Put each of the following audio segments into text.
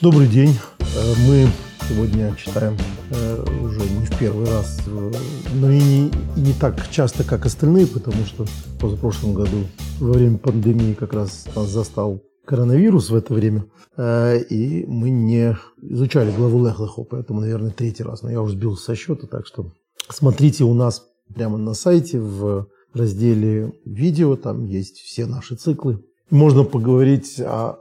Добрый день. Э, мы сегодня читаем э, уже не в первый раз, э, но и не, и не так часто, как остальные, потому что в позапрошлом году во время пандемии как раз нас застал коронавирус в это время, и мы не изучали главу Лехлехо, поэтому, наверное, третий раз. Но я уже сбил со счета, так что смотрите у нас прямо на сайте в разделе видео, там есть все наши циклы. Можно поговорить о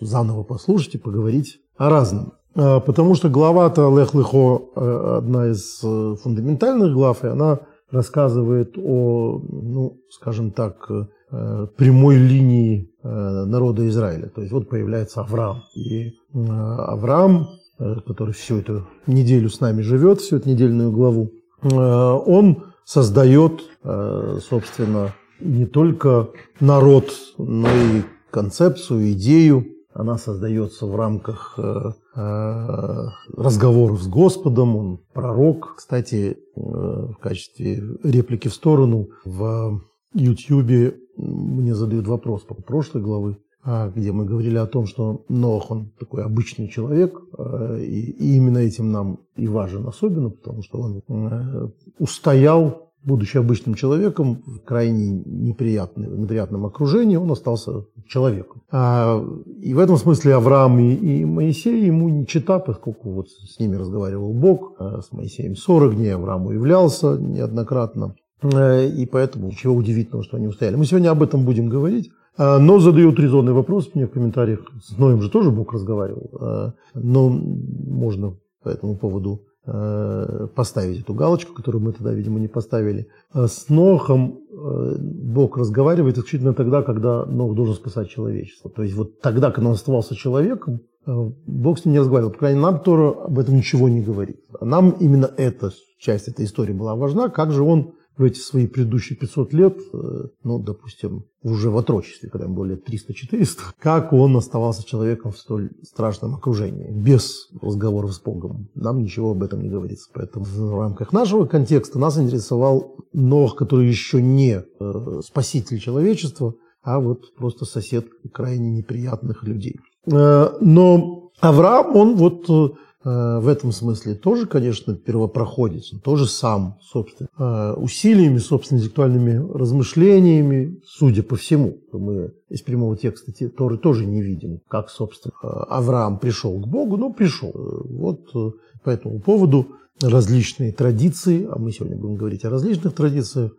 заново послушать и поговорить о разном. А, потому что глава-то Лех Лехо э, одна из э, фундаментальных глав, и она рассказывает о, ну, скажем так, э, прямой линии народа Израиля. То есть вот появляется Авраам. И Авраам, который всю эту неделю с нами живет, всю эту недельную главу, он создает, собственно, не только народ, но и концепцию, идею. Она создается в рамках э, э, разговоров с Господом. Он пророк. Кстати, э, в качестве реплики в сторону в YouTube мне задают вопрос по прошлой главы, а, где мы говорили о том, что Нох, он такой обычный человек, и, именно этим нам и важен особенно, потому что он устоял будучи обычным человеком, в крайне неприятном, неприятном окружении, он остался человеком. А, и в этом смысле Авраам и, и Моисей ему не чита, поскольку вот с ними разговаривал Бог, а с Моисеем 40 дней, Авраам уявлялся неоднократно. Э, и поэтому ничего удивительного, что они устояли. Мы сегодня об этом будем говорить. А, но задают резонный вопрос мне в комментариях. С Ноем же тоже Бог разговаривал. А, но можно по этому поводу поставить эту галочку, которую мы тогда, видимо, не поставили. Э, с Нохом э, Бог разговаривает исключительно тогда, когда Нох должен спасать человечество. То есть вот тогда, когда он оставался человеком, Бог с ним не разговаривал. По крайней мере, нам Тора об этом ничего не говорит. Нам именно эта часть этой истории была важна. Как же он в эти свои предыдущие 500 лет, э, ну, допустим, уже в отрочестве, когда ему было лет 300-400, как он оставался человеком в столь страшном окружении, без разговоров с Богом. Нам ничего об этом не говорится. Поэтому в рамках нашего контекста нас интересовал Нох, который еще не э, спаситель человечества, а вот просто сосед крайне неприятных людей. Э, но Авраам, он вот в этом смысле тоже, конечно, первопроходец, он тоже сам, собственно, э, усилиями, собственно, интеллектуальными размышлениями, судя по всему, мы из прямого текста Торы тоже не видим, как, собственно, э, Авраам пришел к Богу, но пришел. Вот по этому поводу различные традиции, а мы сегодня будем говорить о различных традициях,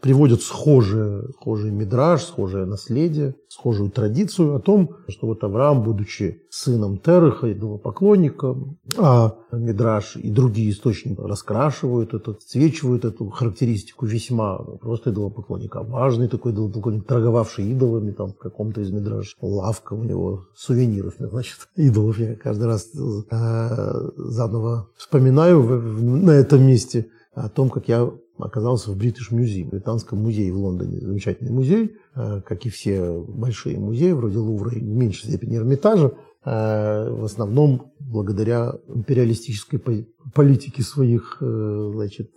приводят схожие, схожий мидраж, схожее наследие, схожую традицию о том, что вот Авраам, будучи сыном Тереха, идолопоклонником, а мидраж и другие источники раскрашивают это, отсвечивают эту характеристику весьма просто идолопоклонника, важный такой идолопоклонник, торговавший идолами там в каком-то из мидраж, лавка у него сувениров, значит, идолов. Я каждый раз э, заново вспоминаю на этом месте о том, как я оказался в British Museum, британском музее в Лондоне. Замечательный музей, э, как и все большие музеи, вроде Лувра и в меньшей степени Эрмитажа, э, в основном благодаря империалистической политике своих э, значит,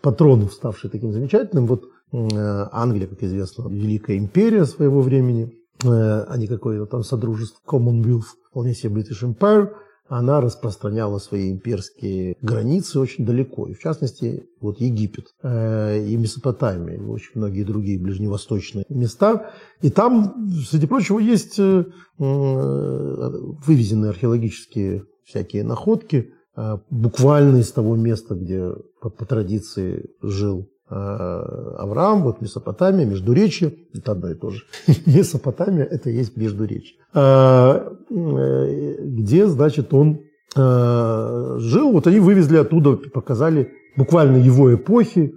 патронов, ставшей таким замечательным. Вот Англия, как известно, великая империя своего времени, а не какое-то там содружество Commonwealth, вполне себе British Empire – она распространяла свои имперские границы очень далеко. И в частности, вот Египет э, и Месопотамия, и очень многие другие ближневосточные места. И там, среди прочего, есть э, вывезенные археологические всякие находки, э, буквально из того места, где по, традиции жил Авраам, вот Месопотамия, Междуречье, это одно и то же. Месопотамия – это есть Междуречье. Э, э, где, значит, он жил, вот они вывезли оттуда, показали буквально его эпохи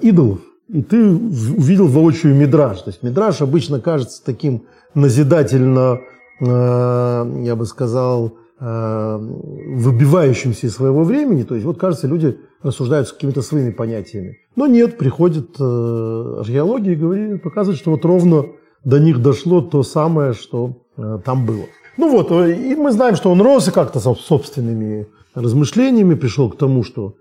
идолов. И ты увидел воочию Мидраж. То есть Мидраж обычно кажется таким назидательно, я бы сказал, выбивающимся из своего времени. То есть вот, кажется, люди рассуждают с какими-то своими понятиями. Но нет, приходит э, археология и говорит, показывает, что вот ровно до них дошло то самое, что э, там было. Ну вот, э, и мы знаем, что он рос и как-то собственными размышлениями пришел к тому, что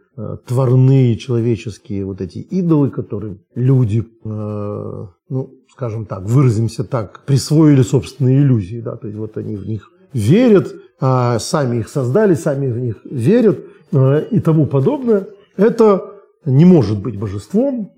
тварные человеческие вот эти идолы, которые люди, э, ну, скажем так, выразимся так, присвоили собственные иллюзии, да, то есть вот они в них верят, а, сами их создали, сами в них верят и тому подобное. Это не может быть божеством,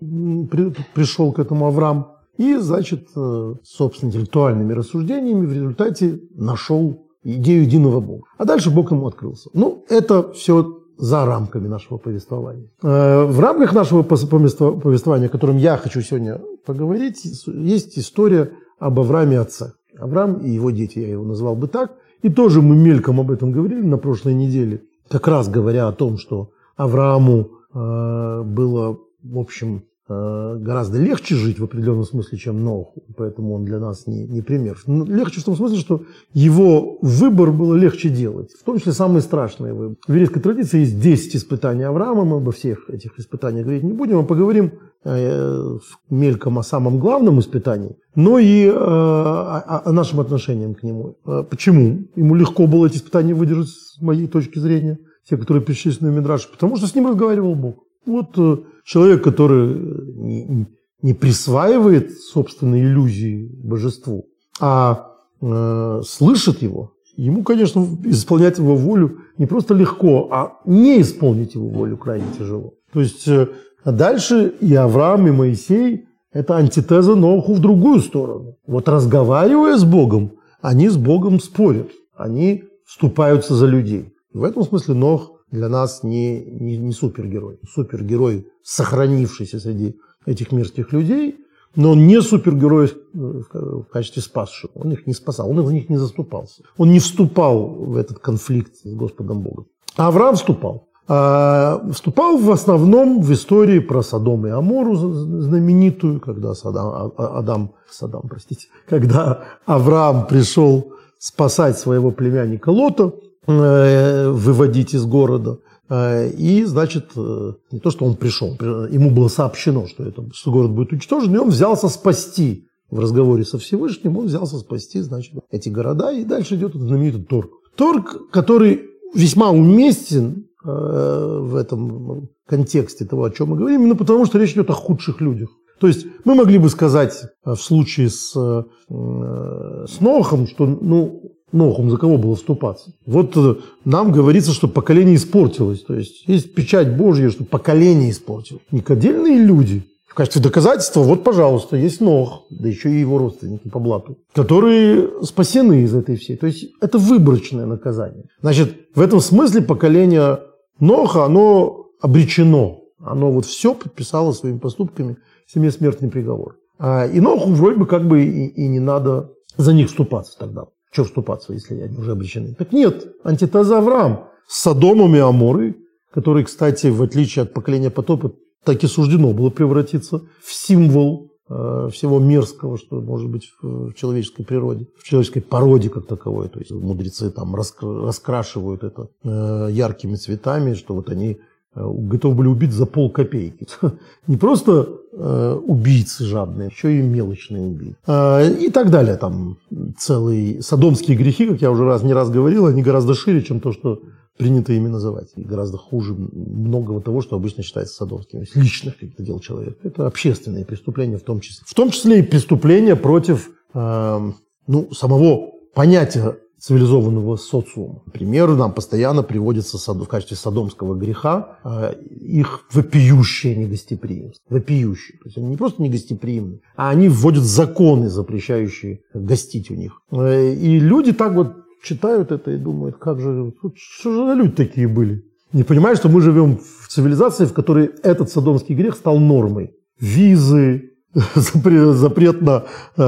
пришел к этому Авраам. И, значит, э, собственно, интеллектуальными рассуждениями в результате нашел идею единого Бога. А дальше Бог ему открылся. Ну, это все за рамками нашего повествования. Э, в рамках нашего повествования, о котором я хочу сегодня поговорить, есть история об Аврааме отце. Авраам и его дети, я его назвал бы так. И тоже мы мельком об этом говорили на прошлой неделе, как раз говоря о том, что Аврааму э, было, в общем, гораздо легче жить в определенном смысле, чем Ноху, поэтому он для нас не, не пример. Но легче в том смысле, что его выбор было легче делать, в том числе самые страшные выборы. В еврейской традиции есть 10 испытаний Авраама, мы обо всех этих испытаниях говорить не будем, а поговорим э, мельком о самом главном испытании, но и э, о, о нашем отношении к нему. Почему? Ему легко было эти испытания выдержать с моей точки зрения, те, которые перечислены в Мидраше, потому что с ним разговаривал Бог. Вот человек, который не, не присваивает собственные иллюзии божеству, а э, слышит его, ему, конечно, исполнять его волю не просто легко, а не исполнить его волю крайне тяжело. То есть э, дальше и Авраам, и Моисей – это антитеза Ноху в другую сторону. Вот разговаривая с Богом, они с Богом спорят, они вступаются за людей. В этом смысле Нох для нас не, не, не супергерой. Супергерой, сохранившийся среди этих мирских людей, но он не супергерой в качестве спасшего. Он их не спасал, он в них не заступался. Он не вступал в этот конфликт с Господом Богом. А Авраам вступал. А вступал в основном в истории про Содом и Амору знаменитую, когда Садам, а, а, Адам, Садам, простите, когда Авраам пришел спасать своего племянника Лота – Э, выводить из города. Э, и, значит, э, не то, что он пришел, ему было сообщено, что, это, что город будет уничтожен, и он взялся спасти в разговоре со Всевышним, он взялся спасти, значит, эти города, и дальше идет этот знаменитый торг. Торг, который весьма уместен в этом контексте того, о чем мы говорим, именно потому, что речь идет о худших людях. То есть мы могли бы сказать в случае с, с Нохом, что ну, Нохум за кого было вступаться? Вот э, нам говорится, что поколение испортилось. То есть есть печать Божья, что поколение испортилось. Не отдельные люди. В качестве доказательства, вот, пожалуйста, есть Нох, да еще и его родственники по блату, которые спасены из этой всей. То есть это выборочное наказание. Значит, в этом смысле поколение Ноха, оно обречено. Оно вот все подписало своими поступками себе смертный приговор. А, и Ноху вроде бы как бы и, и не надо за них вступаться тогда. Что вступаться, если они уже обречены? Так нет, антитеза Авраам с Содомом и Аморой, который, кстати, в отличие от поколения потопа, так и суждено было превратиться в символ э, всего мерзкого, что может быть в, человеческой природе, в человеческой породе как таковой. То есть мудрецы там раскрашивают это э, яркими цветами, что вот они Э, готовы были убить за пол копейки. Не просто убийцы жадные, еще и мелочные убийцы. Э, и так далее. Там целые садомские грехи, как я уже раз не раз говорил, они гораздо шире, чем то, что принято ими называть. И гораздо хуже многого того, что обычно считается садомским. Личных каких-то дел человека. Это общественные преступления в том числе. В том числе и преступления против э, ну, самого понятия цивилизованного социума. Например, нам постоянно приводится в качестве садомского греха э, их вопиющее негостеприимство. Вопиющее. То есть они не просто негостеприимны, а они вводят законы, запрещающие гостить у них. Э, и люди так вот читают это и думают, как же, что же за люди такие были? Не понимают, что мы живем в цивилизации, в которой этот садомский грех стал нормой. Визы, запрет на, э,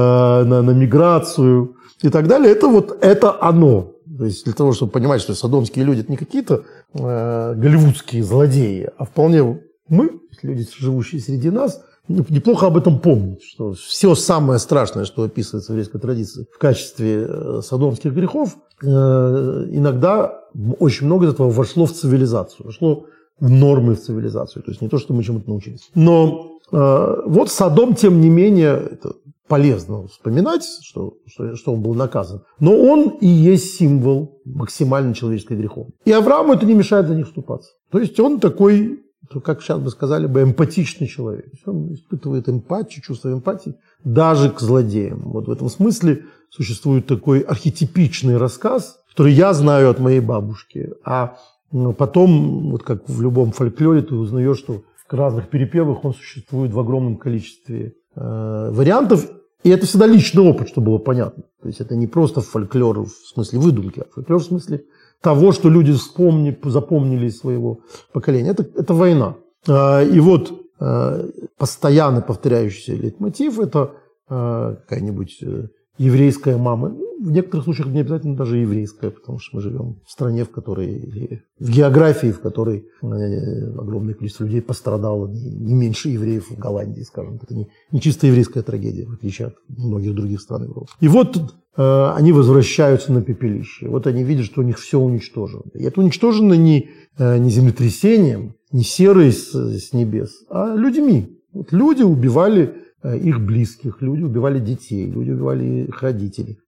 на, на миграцию, и так далее, это вот это оно. То есть для того, чтобы понимать, что садомские люди это не какие-то э, голливудские злодеи, а вполне мы, люди, живущие среди нас, неплохо об этом помнить, что все самое страшное, что описывается в еврейской традиции в качестве э, садомских грехов, э, иногда очень много из этого вошло в цивилизацию, вошло в нормы в цивилизацию. То есть не то, что мы чему-то научились. Но вот Содом, тем не менее, это полезно вспоминать, что, что, что он был наказан. Но он и есть символ максимально человеческой греховности. И Аврааму это не мешает за них вступаться. То есть он такой, как сейчас бы сказали бы, эмпатичный человек. Он испытывает эмпатию, чувство эмпатии даже к злодеям. Вот в этом смысле существует такой архетипичный рассказ который я знаю от моей бабушки. А ну, потом, вот как в любом фольклоре, ты узнаешь, что разных перепевах он существует в огромном количестве э, вариантов. И это всегда личный опыт, чтобы было понятно. То есть это не просто фольклор в смысле выдумки, а фольклор в смысле того, что люди вспомни, запомнили из своего поколения. Это, это война. Э, и вот э, постоянно повторяющийся лейтмотив – это э, какая-нибудь э, еврейская мама. В некоторых случаях не обязательно даже еврейская, потому что мы живем в стране, в которой, в географии, в которой э, огромное количество людей пострадало, не, меньше евреев в Голландии, скажем. Это не, не чисто еврейская трагедия, в отличие от многих других стран Европы. И вот э, они возвращаются на пепелище. Вот они видят, что у них все уничтожено. И это уничтожено не, э, не землетрясением, не серой с, с небес, а людьми. Вот люди убивали их близких, люди убивали детей, люди убивали их родителей.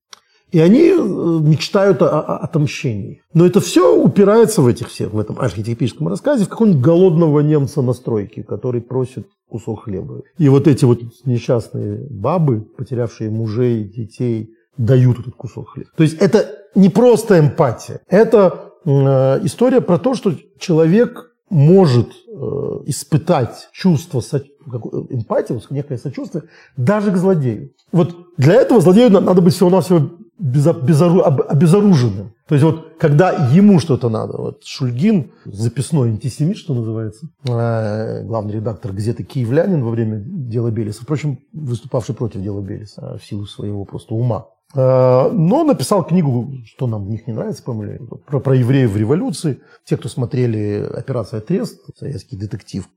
И они э, мечтают о, о отомщении. Но это все упирается в этих всех, в этом архетипическом рассказе, в какого-нибудь голодного немца на стройке, который просит кусок хлеба. И вот эти вот несчастные бабы, потерявшие мужей, детей, дают этот кусок хлеба. То есть это не просто эмпатия, это э, история про то, что человек может э, испытать чувство эмпатии, некое сочувствие даже к злодею. Вот для этого злодею надо быть всего-навсего безору, обезоруженным. То есть вот когда ему что-то надо, вот Шульгин, записной антисемит, что называется, э, главный редактор газеты «Киевлянин» во время дела Белеса, впрочем, выступавший против дела Белеса в силу своего просто ума, Э, но написал книгу, что нам в них не нравится, по-моему, про, про евреев в революции. Те, кто смотрели «Операция Трест», советский детектив,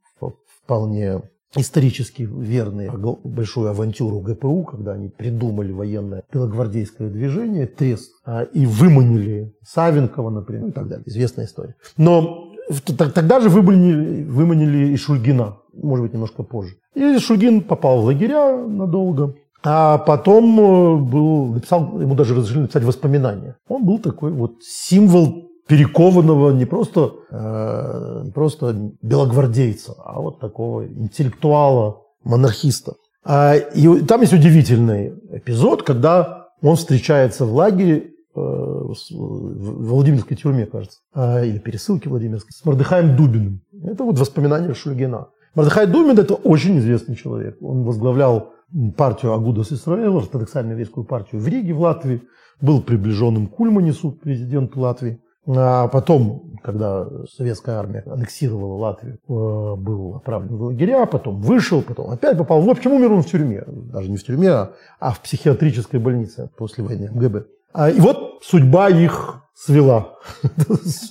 вполне исторически верный, большую авантюру ГПУ, когда они придумали военное белогвардейское движение, Трест, а, и выманили Савенкова, например, и так далее. Известная история. Но тогда же выманили, выманили и Шульгина, может быть, немножко позже. И Шульгин попал в лагеря надолго. А потом э, был, написал, ему даже разрешили написать воспоминания. Он был такой вот символ перекованного не просто, э, просто белогвардейца, а вот такого интеллектуала, монархиста. А, и там есть удивительный эпизод, когда он встречается в лагере э, в Владимирской тюрьме, кажется, э, или пересылке Владимирской, с Мордыхаем Дубиным. Это вот воспоминания Шульгина. Мордыхай Дубин – это очень известный человек. Он возглавлял партию Агудас Исраэл, ортодоксальную еврейскую партию в Риге, в Латвии, был приближенным к Ульманису, президенту Латвии. А потом, когда советская армия аннексировала Латвию, э, был отправлен в лагеря, потом вышел, потом опять попал. В общем, умер он в тюрьме. Даже не в тюрьме, а, а в психиатрической больнице после войны МГБ. А, и вот судьба их свела.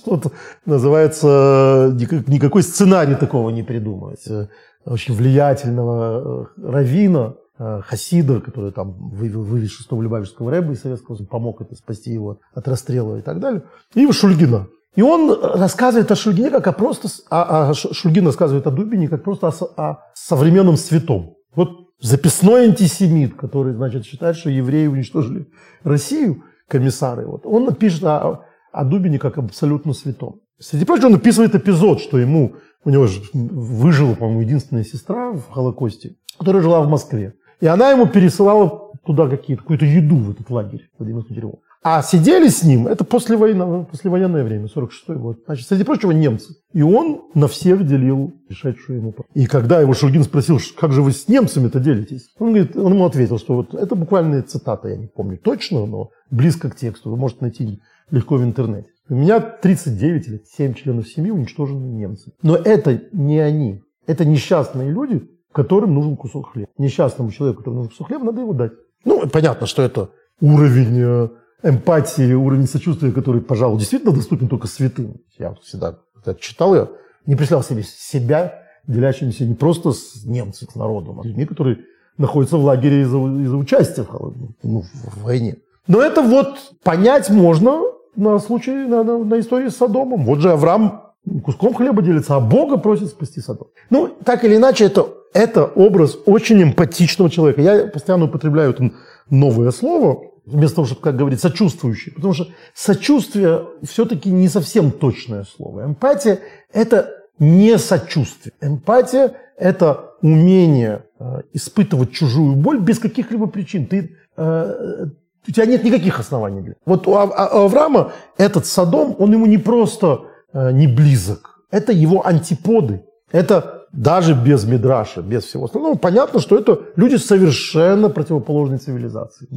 Что-то называется, никакой сценарий такого не придумать. Очень влиятельного э, равина, Э, Хасида, который там вывел, вывез шестого Любавичского рэба из Советского Союза, помог это спасти его от расстрела и так далее, и Шульгина. И он рассказывает о Шульгине как о просто... А, а Шульгин рассказывает о Дубине как просто о, о современном святом. Вот записной антисемит, который, значит, считает, что евреи уничтожили Россию, комиссары, вот, он пишет о, о Дубине как абсолютно святом. Среди прочего, он описывает эпизод, что ему, у него же выжила, по-моему, единственная сестра в Холокосте, которая жила в Москве. И она ему пересылала туда какие-то, какую-то еду в этот лагерь, в тюрьму. А сидели с ним, это после войны, послевоенное время, 46-й год. Значит, среди прочего, немцы. И он на всех делил решающую ему. И когда его Шульгин спросил, как же вы с немцами-то делитесь, он, говорит, он ему ответил, что вот это буквальная цитата, я не помню точно, но близко к тексту, вы можете найти легко в интернете. У меня 39 или 7 членов семьи уничтожены немцами. Но это не они. Это несчастные люди, которым нужен кусок хлеба. Несчастному человеку, которому нужен кусок хлеба, надо его дать. Ну, понятно, что это уровень э, эмпатии, уровень сочувствия, который, пожалуй, действительно доступен только святым. Я всегда это читал, я не представлял себе себя, делящимся не просто с немцами, с народом, а с людьми, которые находятся в лагере из-за, из участия в, ну, в войне. Но это вот понять можно на случай, на, на, на истории с Содомом. Вот же Авраам куском хлеба делится, а Бога просит спасти Содом. Ну, так или иначе, это это образ очень эмпатичного человека. Я постоянно употребляю это новое слово, вместо того, чтобы, как говорить, сочувствующий. Потому что сочувствие все-таки не совсем точное слово. Эмпатия – это не сочувствие. Эмпатия – это умение э, испытывать чужую боль без каких-либо причин. Ты, э, у тебя нет никаких оснований для Вот а, у Авраама этот Содом, он ему не просто э, не близок, это его антиподы. Это даже без Мидраша, без всего остального, понятно, что это люди совершенно противоположной цивилизации,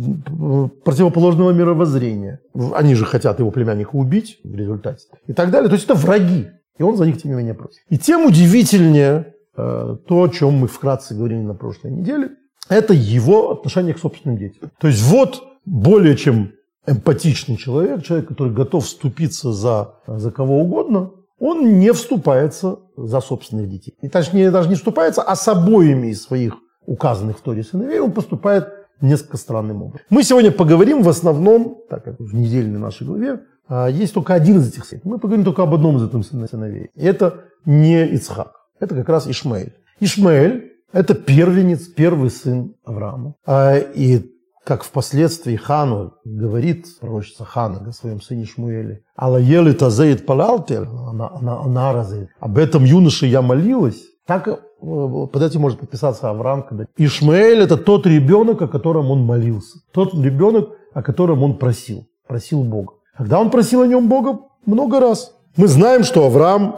противоположного мировоззрения. Они же хотят его племянника убить в результате и так далее. То есть это враги, и он за них тем не менее против. И тем удивительнее э, то, о чем мы вкратце говорили на прошлой неделе, это его отношение к собственным детям. То есть вот более чем эмпатичный человек, человек, который готов вступиться за, за кого угодно, он не вступается за собственных детей. И точнее, даже не вступается, а с обоими из своих указанных в Торе сыновей он поступает несколько странным образом. Мы сегодня поговорим в основном, так как в недельной нашей главе, а, есть только один из этих сыновей. Мы поговорим только об одном из этих сыновей. Это не Ицхак, это как раз Ишмаэль. Ишмаэль – это первенец, первый сын Авраама. А, и как впоследствии Хану говорит пророчица Хана о своем сыне Шмуэле, «Алла ели тазеет палалтер, она, она, она разеет. Об этом юноше я молилась». Так э, под этим может подписаться Авраам, когда Ишмаэль – это тот ребенок, о котором он молился. Тот ребенок, о котором он просил. Просил Бога. Когда он просил о нем Бога? Много раз. Мы знаем, что Авраам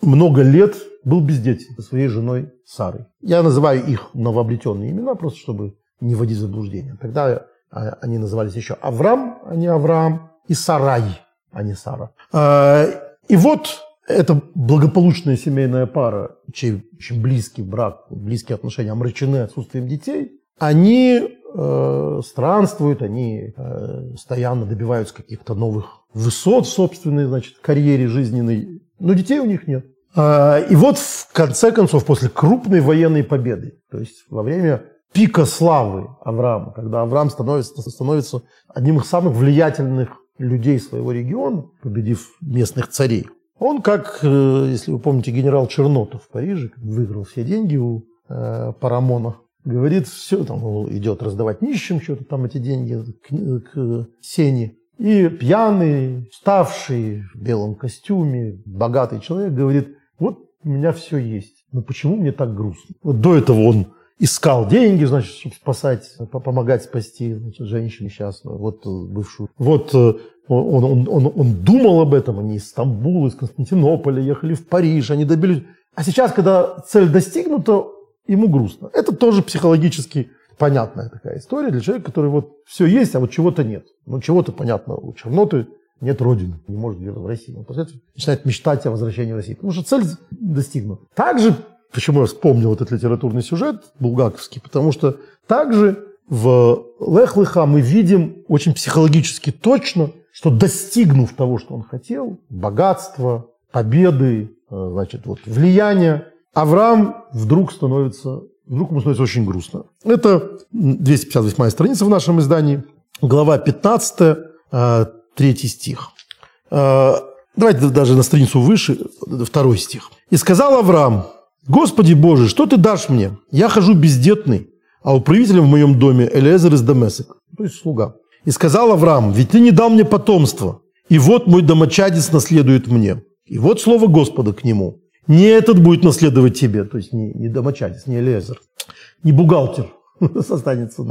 много лет был бездетен со своей женой Сарой. Я называю их новообретенные имена, просто чтобы не вводить в заблуждение. Тогда а, они назывались еще Авраам, а не Авраам, и Сарай, а не Сара. А, и вот эта благополучная семейная пара, чей очень близкий брак, близкие отношения омрачены отсутствием детей, они э, странствуют, они э, постоянно добиваются каких-то новых высот в собственной значит, карьере жизненной, но детей у них нет. Э, и вот в конце концов, после крупной военной победы, то есть во время пика славы Авраама, когда Авраам становится, становится одним из самых влиятельных людей своего региона, победив местных царей. Он, как, э, если вы помните, генерал Чернотов в Париже, выиграл все деньги у э, Парамона, говорит, все, там идет раздавать нищим что-то, там эти деньги к, к сене. И пьяный, ставший в белом костюме, богатый человек говорит, вот у меня все есть, но почему мне так грустно? Вот до этого он искал деньги, значит, чтобы спасать, помогать спасти значит, женщине сейчас, вот э, бывшую. Вот э, он, он, он, он думал об этом, они из Стамбула, из Константинополя ехали в Париж, они добились. А сейчас, когда цель достигнута, ему грустно. Это тоже психологически понятная такая история для человека, который вот все есть, а вот чего-то нет. Ну, чего-то понятно, у черноты нет родины, не может жить в России. Он после этого начинает мечтать о возвращении в Россию, потому что цель достигнута. Также Почему я вспомнил этот литературный сюжет булгаковский? Потому что также в Лех-Леха мы видим очень психологически точно, что достигнув того, что он хотел, богатства, победы, э, значит, вот, влияния, Авраам вдруг становится, вдруг ему становится очень грустно. Это 258 страница в нашем издании, глава 15, э, третий стих. Э, давайте даже на страницу выше, второй стих. «И сказал Авраам, «Господи Боже, что ты дашь мне? Я хожу бездетный, а управителем в моем доме Элиезер из Дамесек, то есть слуга. И сказал Авраам, ведь ты не дал мне потомство, и вот мой домочадец наследует мне. И вот слово Господа к нему. Не этот будет наследовать тебе, то есть не, не домочадец, не Элиезер, не бухгалтер останется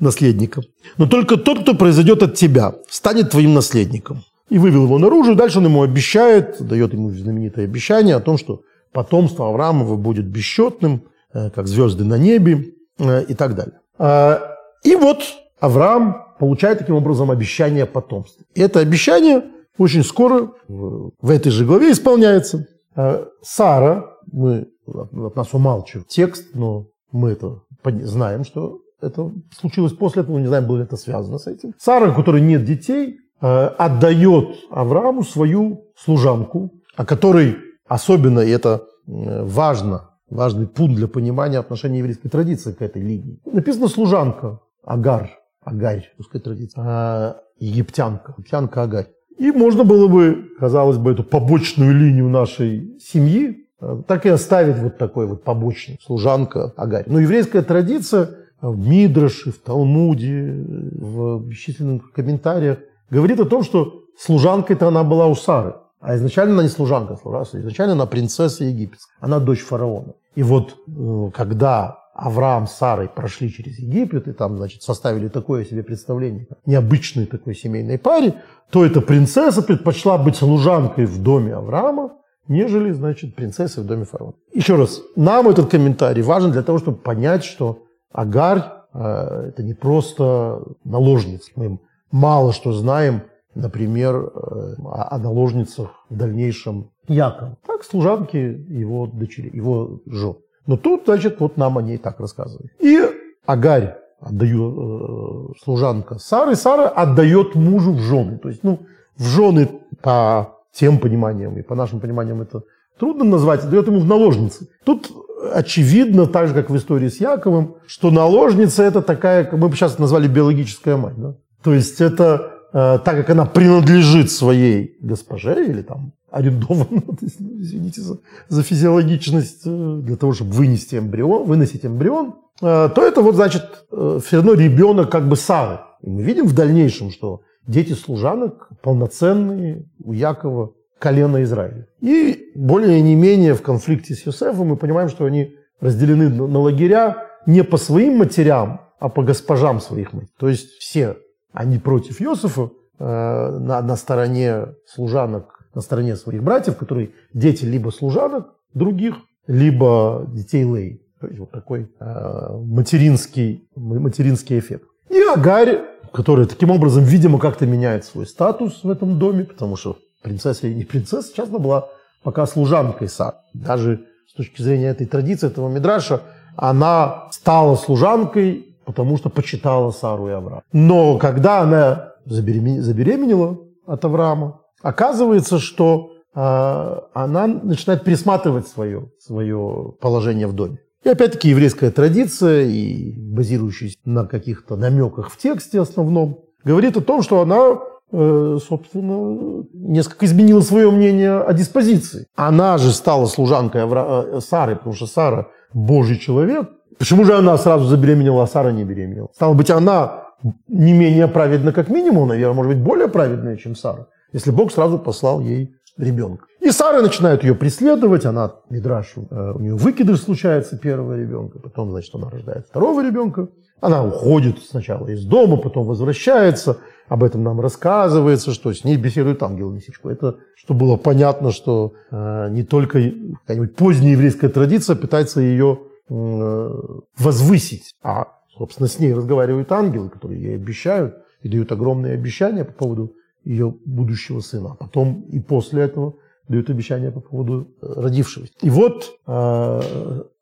наследником, но только тот, кто произойдет от тебя, станет твоим наследником. И вывел его наружу, и дальше он ему обещает, дает ему знаменитое обещание о том, что потомство Авраамова будет бесчетным, э, как звезды на небе э, и так далее. А, и вот Авраам получает таким образом обещание потомства. И это обещание очень скоро в этой же главе исполняется. А, Сара, мы от нас умалчиваем текст, но мы это знаем, что это случилось после этого, не знаем, было ли это связано с этим. Сара, у которой нет детей, э, отдает Аврааму свою служанку, о которой Особенно, это важно, важный пункт для понимания отношения еврейской традиции к этой линии. Написано служанка, Агар, Агарь, русская традиция, а, египтянка, египтянка Агарь. И можно было бы, казалось бы, эту побочную линию нашей семьи а, так и оставить вот такой вот побочный, служанка Агарь. Но еврейская традиция в Мидраше, в Талмуде, в бесчисленных комментариях говорит о том, что служанкой-то она была у Сары. А изначально она не служанка, изначально она принцесса египетская. Она дочь фараона. И вот э, когда Авраам с Сарой прошли через Египет и там, значит, составили такое себе представление, необычной такой семейной паре, то эта принцесса предпочла быть служанкой в доме Авраама, нежели, значит, принцессой в доме фараона. Еще раз, нам этот комментарий важен для того, чтобы понять, что Агарь э, это не просто наложница. Мы мало что знаем, например, э, о, наложницах в дальнейшем Якова. Так, служанки его дочери, его жен. Но тут, значит, вот нам о ней так рассказывают. И Агарь отдает э, служанка Сары, Сара отдает мужу в жены. То есть, ну, в жены по тем пониманиям и по нашим пониманиям это трудно назвать, дает ему в наложницы. Тут очевидно, так же, как в истории с Яковом, что наложница это такая, как мы бы сейчас назвали биологическая мать. Да? То есть это так как она принадлежит своей госпоже или там арендована, извините за, за физиологичность, э, для того, чтобы вынести эмбрион, выносить эмбрион, э, то это вот, значит, э, все равно ребенок как бы Сары. И мы видим в дальнейшем, что дети служанок полноценные у Якова колена Израиля. И более не менее в конфликте с Йосефом мы понимаем, что они разделены на лагеря не по своим матерям, а по госпожам своих матерей. То есть все они против Йосефа э, на, на стороне служанок на стороне своих братьев, которые дети либо служанок других, либо детей Лей. То есть вот такой э, материнский, материнский эффект. И Агарь, которая таким образом, видимо, как-то меняет свой статус в этом доме, потому что принцесса и не принцесса, часто была пока служанкой Сар. Даже с точки зрения этой традиции, этого мидраша, она стала служанкой, потому что почитала Сару и Авраама. Но когда она забеременела от Авраама, Оказывается, что э, она начинает пересматривать свое, свое положение в доме. И опять-таки еврейская традиция, и базирующаяся на каких-то намеках в тексте основном, говорит о том, что она, э, собственно, несколько изменила свое мнение о диспозиции. Она же стала служанкой. Э, Сары, потому что Сара Божий человек. Почему же она сразу забеременела, а Сара не беременела? Стало быть, она не менее праведна, как минимум, наверное, может быть, более праведная, чем Сара если Бог сразу послал ей ребенка. И Сара начинает ее преследовать, она, Мидраш, э, у нее выкидыш случается первого ребенка, потом, значит, она рождает второго ребенка. Она уходит сначала из дома, потом возвращается, об этом нам рассказывается, что с ней беседует ангел Месячку. Это, что было понятно, что э, не только какая-нибудь поздняя еврейская традиция пытается ее возвысить, а, собственно, с ней разговаривают ангелы, которые ей обещают и дают огромные обещания по поводу ее будущего сына. А потом и после этого дает обещание по поводу э, родившегося. И вот э,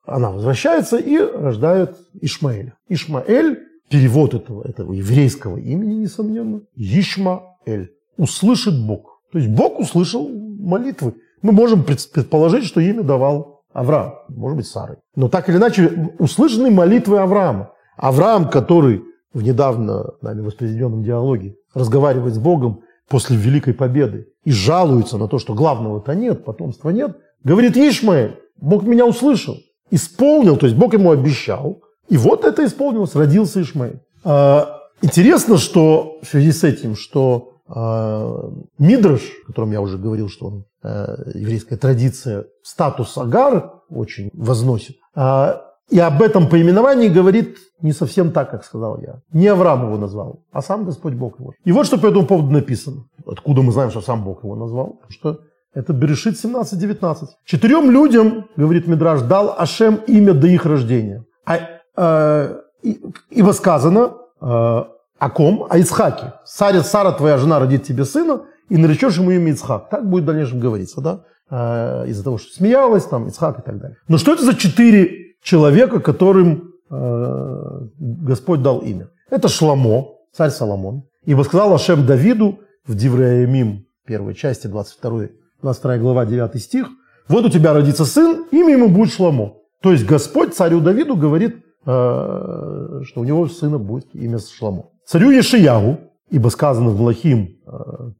она возвращается и рождает Ишмаэля. Ишмаэль, перевод этого, этого еврейского имени, несомненно, Ишмаэль. Услышит Бог. То есть Бог услышал молитвы. Мы можем предположить, что имя давал Авраам, может быть, Сарой. Но так или иначе, услышаны молитвы Авраама. Авраам, который в недавно нами воспроизведенном диалоге разговаривает с Богом после Великой Победы и жалуется на то, что главного-то нет, потомства нет, говорит Ишмаэль, Бог меня услышал, исполнил, то есть Бог ему обещал, и вот это исполнилось, родился Ишмаэль. А, интересно, что в связи с этим, что а, Мидраш, о котором я уже говорил, что он а, еврейская традиция, статус Агар очень возносит, и об этом поименовании говорит не совсем так, как сказал я. Не Авраам его назвал, а сам Господь Бог его. И вот что по этому поводу написано. Откуда мы знаем, что сам Бог его назвал? Потому что это Берешит 17-19. Четырем людям, говорит Мидраш, дал Ашем имя до их рождения. А, э, ибо сказано э, о ком? О Ицхаке. Сара, Сара, твоя жена, родит тебе сына, и наречешь ему имя Ицхак. Так будет в дальнейшем говориться, да? Э, из-за того, что смеялась, там, Ицхак и так далее. Но что это за четыре человека, которым э, Господь дал имя. Это Шламо, царь Соломон. Ибо сказал Ашем Давиду в Дивреямим, первой части, 22, 22 глава, 9 стих, вот у тебя родится сын, имя ему будет Шламо. То есть Господь царю Давиду говорит, э, что у него сына будет имя Шламо. Царю Ешиягу, ибо сказано в Малахим, э,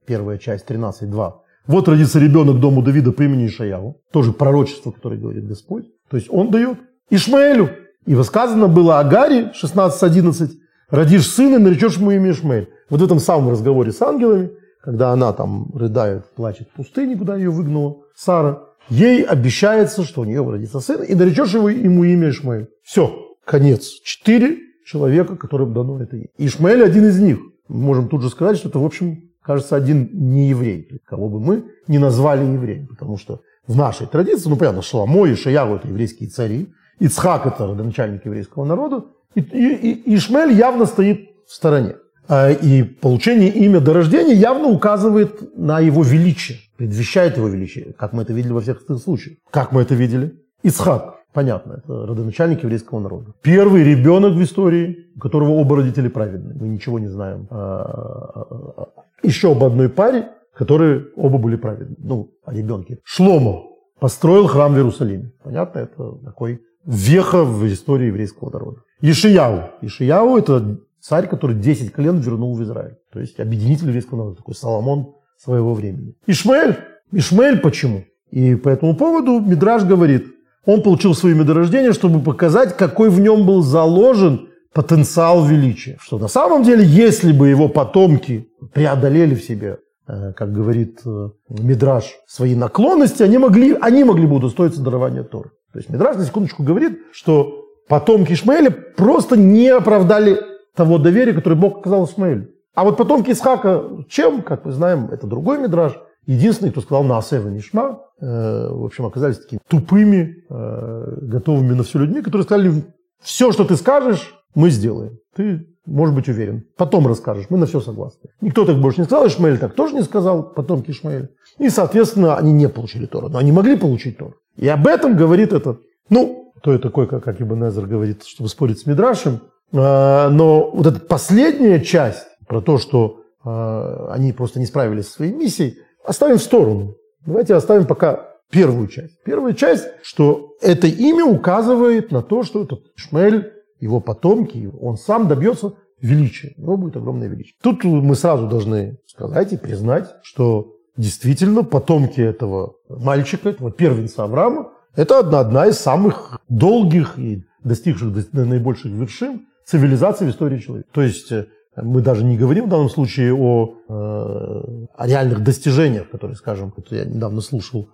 первая часть, 13.2, вот родится ребенок дому Давида по имени Ишаяву, тоже пророчество, которое говорит Господь. То есть он дает Ишмаэлю. И высказано было Агаре 16.11, родишь сына, наречешь ему имя Ишмаэль. Вот в этом самом разговоре с ангелами, когда она там рыдает, плачет в пустыне, куда ее выгнала Сара, ей обещается, что у нее родится сын, и наречешь его, ему имя Ишмаэль. Все. Конец. Четыре человека, которым дано это имя. Ишмаэль один из них. Мы можем тут же сказать, что это, в общем, кажется, один не еврей, кого бы мы не назвали евреем, потому что в нашей традиции, ну, понятно, Шламо и Шаяру – это еврейские цари, Ицхак – это родоначальник еврейского народа, и, и, и Ишмель явно стоит в стороне. А, и получение имя до рождения явно указывает на его величие, предвещает его величие, как мы это видели во всех этих случаях. Как мы это видели? Ицхак, понятно, это родоначальник еврейского народа. Первый ребенок в истории, у которого оба родители праведные. Мы ничего не знаем. А, еще об одной паре, которые оба были праведны. Ну, о ребенке. Шломо построил храм в Иерусалиме. Понятно, это такой веха в истории еврейского народа. Ишияу. Ишияу – это царь, который 10 колен вернул в Израиль. То есть объединитель еврейского народа, такой Соломон своего времени. Ишмаэль. Ишмаэль почему? И по этому поводу Мидраж говорит, он получил свое медорождение, чтобы показать, какой в нем был заложен потенциал величия. Что на самом деле, если бы его потомки преодолели в себе, э, как говорит э, Мидраж, свои наклонности, они могли, они могли бы удостоиться дарования Торы. То есть Мидраж на секундочку говорит, что потомки Ишмаэля просто не оправдали того доверия, которое Бог оказал Ишмаэлю. А вот потомки Исхака чем, как мы знаем, это другой Мидраж. Единственный, кто сказал на Асева Нишма, э, в общем, оказались такими тупыми, готовыми на все людьми, которые сказали, все, что ты скажешь, мы сделаем. Ты можешь быть уверен. Потом расскажешь, мы на все согласны. Никто так больше не сказал, Ишмаэль так тоже не сказал, потомки Ишмаэля. И, соответственно, они не получили Тору. Но они могли получить Тору. И об этом говорит этот, ну, то и такой, как, как Ибн Эзер говорит, чтобы спорить с Мидрашем. А, но вот эта последняя часть про то, что они просто не справились со своей миссией, оставим в сторону. Давайте оставим пока первую часть. Первая часть, что это имя указывает на то, что этот Ишмаэль его потомки, он сам добьется величия. У него будет огромное величие. Тут мы сразу должны сказать и признать, что действительно потомки этого мальчика, этого первенца Авраама, это одна, одна из самых долгих и достигших наибольших вершин цивилизации в истории человека. То есть э, мы даже не говорим в данном случае о, э, о реальных достижениях, которые, скажем, вот я недавно слушал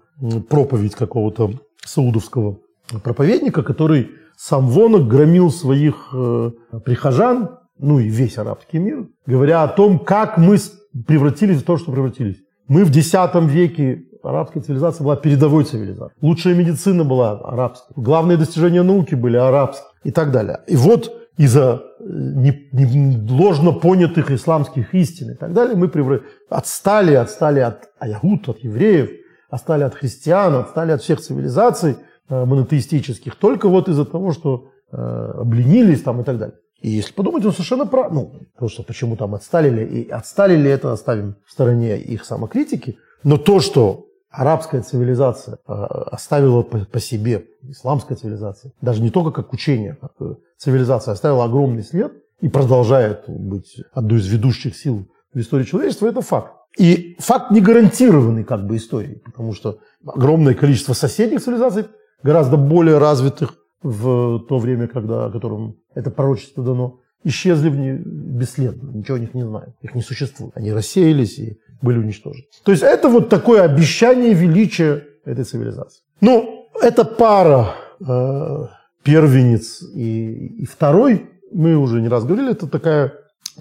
проповедь какого-то саудовского проповедника, который сам Вонок громил своих э, прихожан, ну и весь арабский мир, говоря о том, как мы превратились в то, что превратились. Мы в X веке арабская цивилизация была передовой цивилизацией. Лучшая медицина была арабская. Главные достижения науки были арабские и так далее. И вот из-за не, не, ложно понятых исламских истин и так далее мы превр... отстали, отстали от аягут, от евреев, отстали от христиан, отстали от всех цивилизаций – Э, монотеистических, только вот из-за того, что э, обленились там и так далее. И если подумать, он совершенно прав. Ну, просто почему там отстали ли, и отстали ли это, оставим в стороне их самокритики. Но то, что арабская цивилизация э, оставила по, себе, исламская цивилизация, даже не только как учение, как цивилизация оставила огромный след и продолжает быть одной из ведущих сил в истории человечества, это факт. И факт не гарантированный как бы историей, потому что огромное количество соседних цивилизаций гораздо более развитых в то время, когда, о котором это пророчество дано, исчезли в не, бесследно, ничего о них не знаем, их не существует. Они рассеялись и были уничтожены. То есть это вот такое обещание величия этой цивилизации. Ну, эта пара э, первенец и, и второй, мы уже не раз говорили, это такая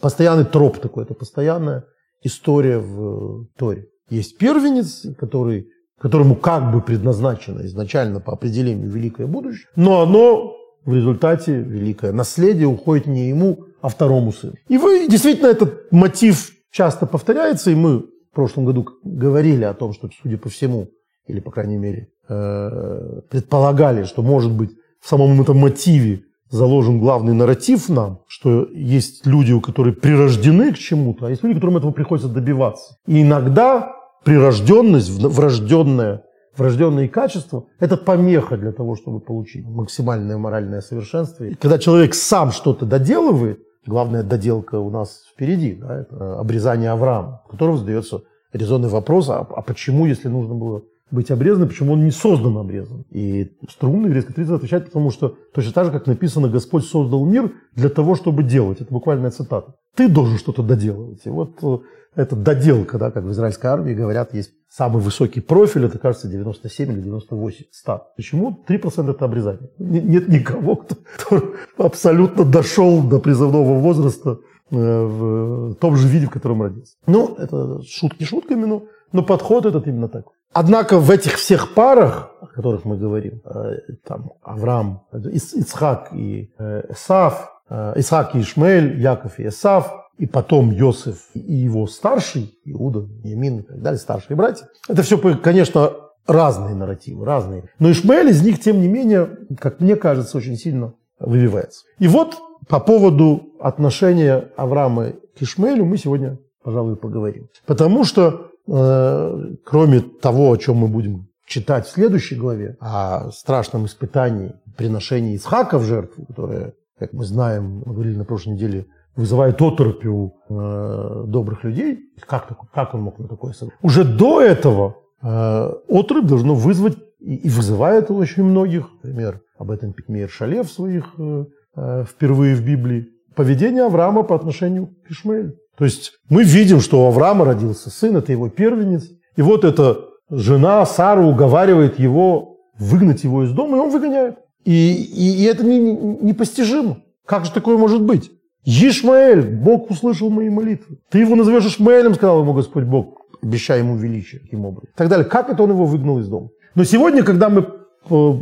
постоянный троп такой, это постоянная история в Торе. Есть первенец, который которому как бы предназначено изначально по определению великое будущее, но оно в результате великое наследие уходит не ему, а второму сыну. И вы действительно этот мотив часто повторяется, и мы в прошлом году говорили о том, что, судя по всему, или, по крайней мере, э, предполагали, что, может быть, в самом этом мотиве заложен главный нарратив нам, что есть люди, которые прирождены к чему-то, а есть люди, которым этого приходится добиваться. И иногда прирожденность, врожденное, врожденные качества – это помеха для того, чтобы получить максимальное моральное совершенство. И когда человек сам что-то доделывает, главная доделка у нас впереди, да, это обрезание Авраама, которого задается резонный вопрос, а, а почему, если нужно было быть обрезанным, почему он не создан обрезан. И струнный еврейской традиции отвечает, потому что точно так же, как написано, Господь создал мир для того, чтобы делать. Это буквальная цитата. Ты должен что-то доделывать. И вот э, это доделка, да, как в израильской армии говорят, есть самый высокий профиль, это, кажется, 97 или 98 стат. Почему 3% это обрезание? Нет никого, кто, кто абсолютно дошел до призывного возраста э, в том же виде, в котором родился. Ну, это шутки шутками, но, но подход этот именно так. Однако в этих всех парах, о которых мы говорим, э, там Авраам, Ицхак и Исав, Исаак и Ишмаэль, Яков и Исав, и потом Йосиф и его старший, Иуда, Ямин и так далее, старшие братья. Это все, конечно, разные нарративы, разные. Но Ишмаэль из них, тем не менее, как мне кажется, очень сильно выбивается. И вот по поводу отношения Авраама к Ишмаэлю мы сегодня, пожалуй, поговорим. Потому что, э, кроме того, о чем мы будем читать в следующей главе, о страшном испытании приношения Исхака в жертву, которое, как мы знаем, мы говорили на прошлой неделе, вызывает оторопь у э, добрых людей. Как, как он мог на такое согласиться? Уже до этого э, оторопь должно вызвать, и, и вызывает очень многих, например, об этом Пикмеер Шале в своих, э, э, впервые в Библии, поведение Авраама по отношению к Ишмаэлю. То есть мы видим, что у Авраама родился сын, это его первенец, и вот эта жена Сара уговаривает его выгнать его из дома, и он выгоняет. И, и, и это не, не, непостижимо. Как же такое может быть? Ишмаэль, Бог услышал мои молитвы. Ты его назовешь Ишмаэлем, сказал ему Господь Бог, обещая ему величие, таким образом. И так далее. Как это он его выгнал из дома? Но сегодня, когда мы э,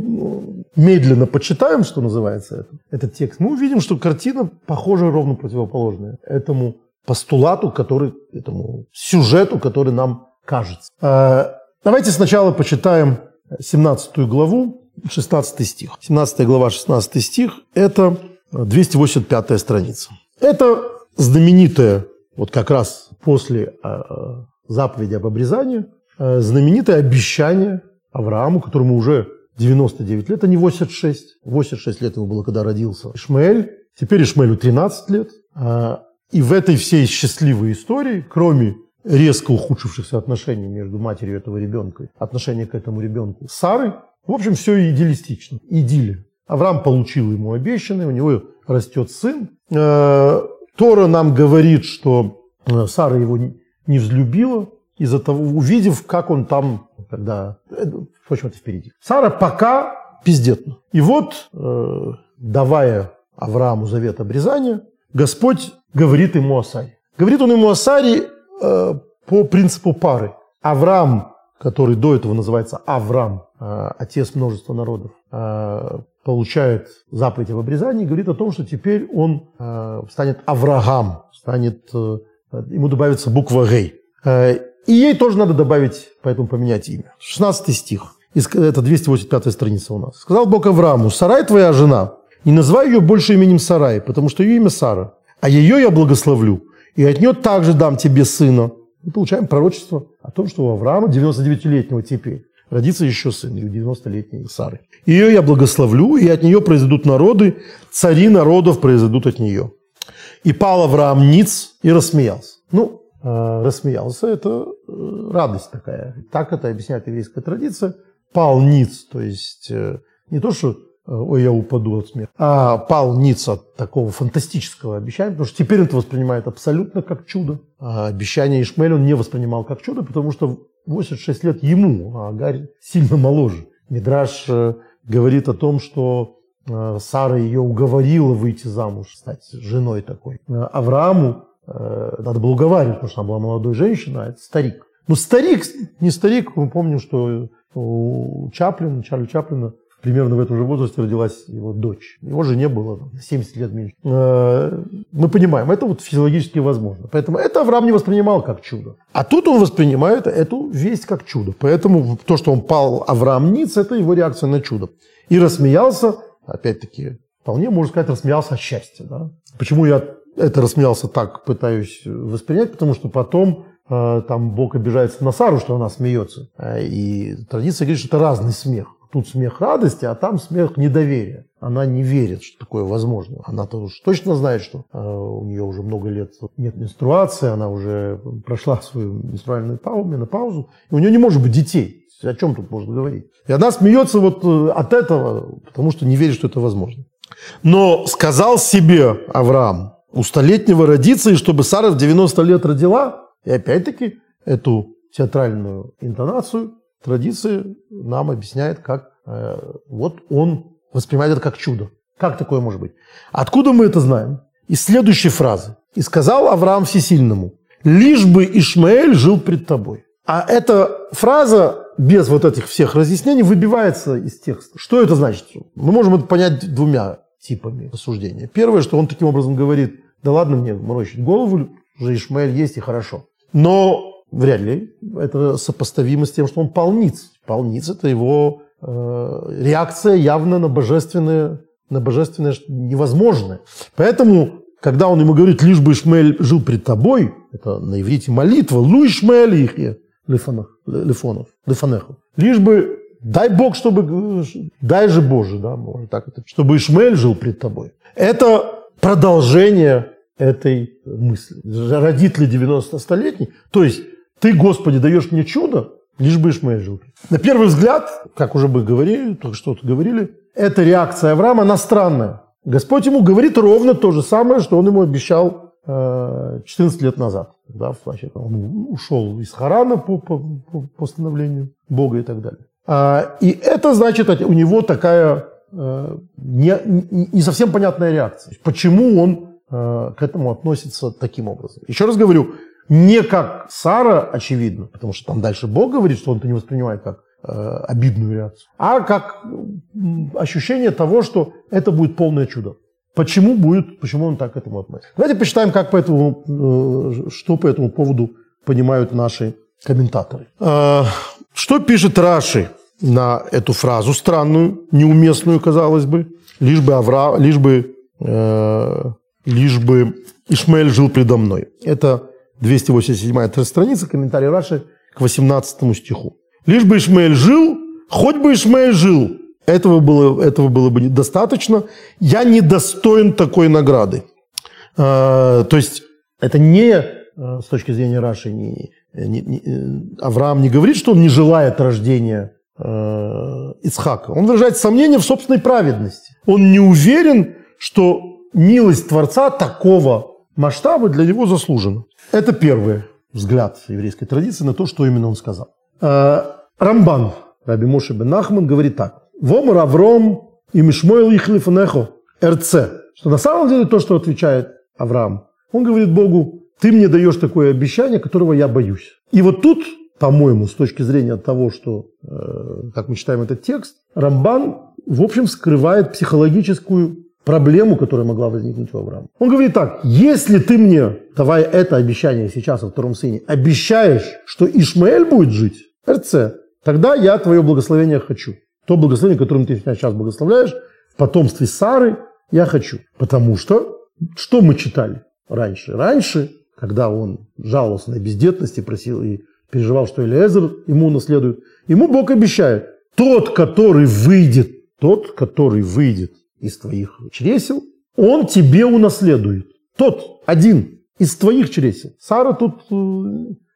медленно почитаем, что называется это, этот текст, мы увидим, что картина похожа ровно противоположная этому постулату, который, этому сюжету, который нам кажется. Э, давайте сначала почитаем 17 главу, 16 стих. 17 глава, 16 стих – это 285 страница. Это знаменитое, вот как раз после э, заповеди об обрезании, э, знаменитое обещание Аврааму, которому уже 99 лет, а не 86. 86 лет ему было, когда родился Ишмаэль. Теперь Ишмаэлю 13 лет. Э, и в этой всей счастливой истории, кроме резко ухудшившихся отношений между матерью этого ребенка, отношения к этому ребенку Сары, в общем, все идеалистично, идиллия. Авраам получил ему обещанное, у него растет сын. Э, Тора нам говорит, что э, Сара его не взлюбила, из-за того, увидев, как он там, когда... Э, впрочем, это впереди. Сара пока пиздетна. И вот, давая Аврааму завет обрезания, Господь говорит ему о Саре. Говорит он ему о Саре по принципу пары. Авраам, который до этого называется Авраам, отец множества народов, получает заповедь об обрезании, говорит о том, что теперь он э, станет Авраам, станет, э, ему добавится буква Гей. Э, и ей тоже надо добавить, поэтому поменять имя. 16 стих. Это 285 страница у нас. «Сказал Бог Аврааму, Сарай твоя жена, не называй ее больше именем Сарай, потому что ее имя Сара, а ее я благословлю, и от нее также дам тебе сына». Мы получаем пророчество о том, что у Авраама, 99-летнего теперь, родится еще сын, и у 90-летней Сары. Ее я благословлю, и от нее произойдут народы, цари народов произойдут от нее. И пал Авраам ниц и рассмеялся. Ну, э, рассмеялся – это э, радость такая. Так это объясняет еврейская традиция. Пал ниц, то есть э, не то, что ой, я упаду от смеха, а пал ниц от такого фантастического обещания, потому что теперь он это воспринимает абсолютно как чудо. А обещание Ишмаэля он не воспринимал как чудо, потому что 86 лет ему, а Агарь сильно моложе. Мидраш э, говорит о том, что э, Сара ее уговорила выйти замуж, стать женой такой. Э, Аврааму надо было уговаривать, потому что она была молодой женщиной, а это старик. Но старик, не старик, мы помним, что у Чаплина, Чарли Чаплина примерно в этом же возрасте родилась его дочь. Его же не было, 70 лет меньше. Э, мы понимаем, это вот физиологически возможно. Поэтому это Авраам не воспринимал как чудо. А тут он воспринимает эту весть как чудо. Поэтому то, что он пал Авраам Ниц, это его реакция на чудо. И рассмеялся, опять-таки, вполне можно сказать, рассмеялся от счастья. Да? Почему я это рассмеялся так, пытаюсь воспринять, потому что потом э, там Бог обижается на Сару, что она смеется. Э, и традиция говорит, что это разный смех. Тут смех радости, а там смех недоверия. Она не верит, что такое возможно. Она-то уж точно знает, что э, у нее уже много лет нет менструации, она уже прошла свою менструальную паузу, менопаузу, и у нее не может быть детей. О чем тут можно говорить? И она смеется вот э, от этого, потому что не верит, что это возможно. Но сказал себе Авраам, у столетнего родиться, и чтобы Сара в 90 лет родила. И опять-таки эту театральную интонацию традиции нам объясняет, как э, вот он воспринимает это как чудо. Как такое может быть? Откуда мы это знаем? Из следующей фразы. «И сказал Авраам Всесильному, лишь бы Ишмаэль жил пред тобой». А эта фраза без вот этих всех разъяснений выбивается из текста. Что это значит? Мы можем это понять двумя типами рассуждения. Первое, что он таким образом говорит, да ладно мне морочить голову, уже Ишмаэль есть и хорошо. Но вряд ли это сопоставимо с тем, что он полниц. Полниц – это его э, реакция явно на божественное, на божественное невозможное. Поэтому, когда он ему говорит, лишь бы Ишмаэль жил пред тобой, это на иврите молитва, лу Ишмаэль их лифонов, лифонов, лифонеху. Лишь бы Дай Бог, чтобы... Дай же Боже, да, можно так это... Чтобы Ишмаэль жил пред тобой. Это продолжение этой мысли. Родит ли 90-столетний? То есть ты, Господи, даешь мне чудо, лишь бы Ишмаэль жил. На первый взгляд, как уже бы говорили, только что-то говорили, эта реакция Авраама, она странная. Господь ему говорит ровно то же самое, что он ему обещал 14 э, лет назад. Когда значит, он ушел из Харана по, по, по постановлению Бога и так далее. А, и это значит, у него такая э, не, не совсем понятная реакция. Почему он э, к этому относится таким образом? Еще раз говорю, не как Сара, очевидно, потому что там дальше Бог говорит, что он это не воспринимает как э, обидную реакцию, а как ощущение того, что это будет полное чудо. Почему будет, почему он так к этому относится? Давайте посчитаем, как по этому, что по этому поводу понимают наши комментаторы. Что пишет Раши на эту фразу странную, неуместную, казалось бы, лишь бы, Авра, лишь бы, э, лишь бы Ишмаэль жил предо мной. Это 287 страница, комментарий Раши к 18 стиху. Лишь бы Ишмаэль жил, хоть бы Ишмаэль жил, этого было, этого было бы недостаточно. Я недостоин такой награды. Э, то есть это не э, с точки зрения Раши, не, не, не, э, Авраам не говорит, что он не желает рождения э, Ицхака. Он выражает сомнение в собственной праведности. Он не уверен, что милость Творца такого масштаба для него заслужена. Это первый взгляд еврейской традиции на то, что именно он сказал. Э, Рамбан, Раби Моше бен Нахман, говорит так. Вомар Авром и Мишмойл Ихлифанехо, РЦ. Что на самом деле то, что отвечает Авраам. Он говорит Богу, ты мне даешь такое обещание, которого я боюсь. И вот тут, по-моему, с точки зрения того, что, э, как мы читаем этот текст, Рамбан, в общем, скрывает психологическую проблему, которая могла возникнуть у Авраама. Он говорит так, если ты мне, давая это обещание сейчас во втором сыне, обещаешь, что Ишмаэль будет жить, РЦ, тогда я твое благословение хочу. То благословение, которым ты меня сейчас благословляешь, в потомстве Сары я хочу. Потому что, что мы читали раньше? Раньше когда он жаловался на бездетность и просил и переживал, что Элиэзер ему наследует, ему Бог обещает, тот, который выйдет, тот, который выйдет из твоих чресел, он тебе унаследует. Тот один из твоих чресел. Сара тут э,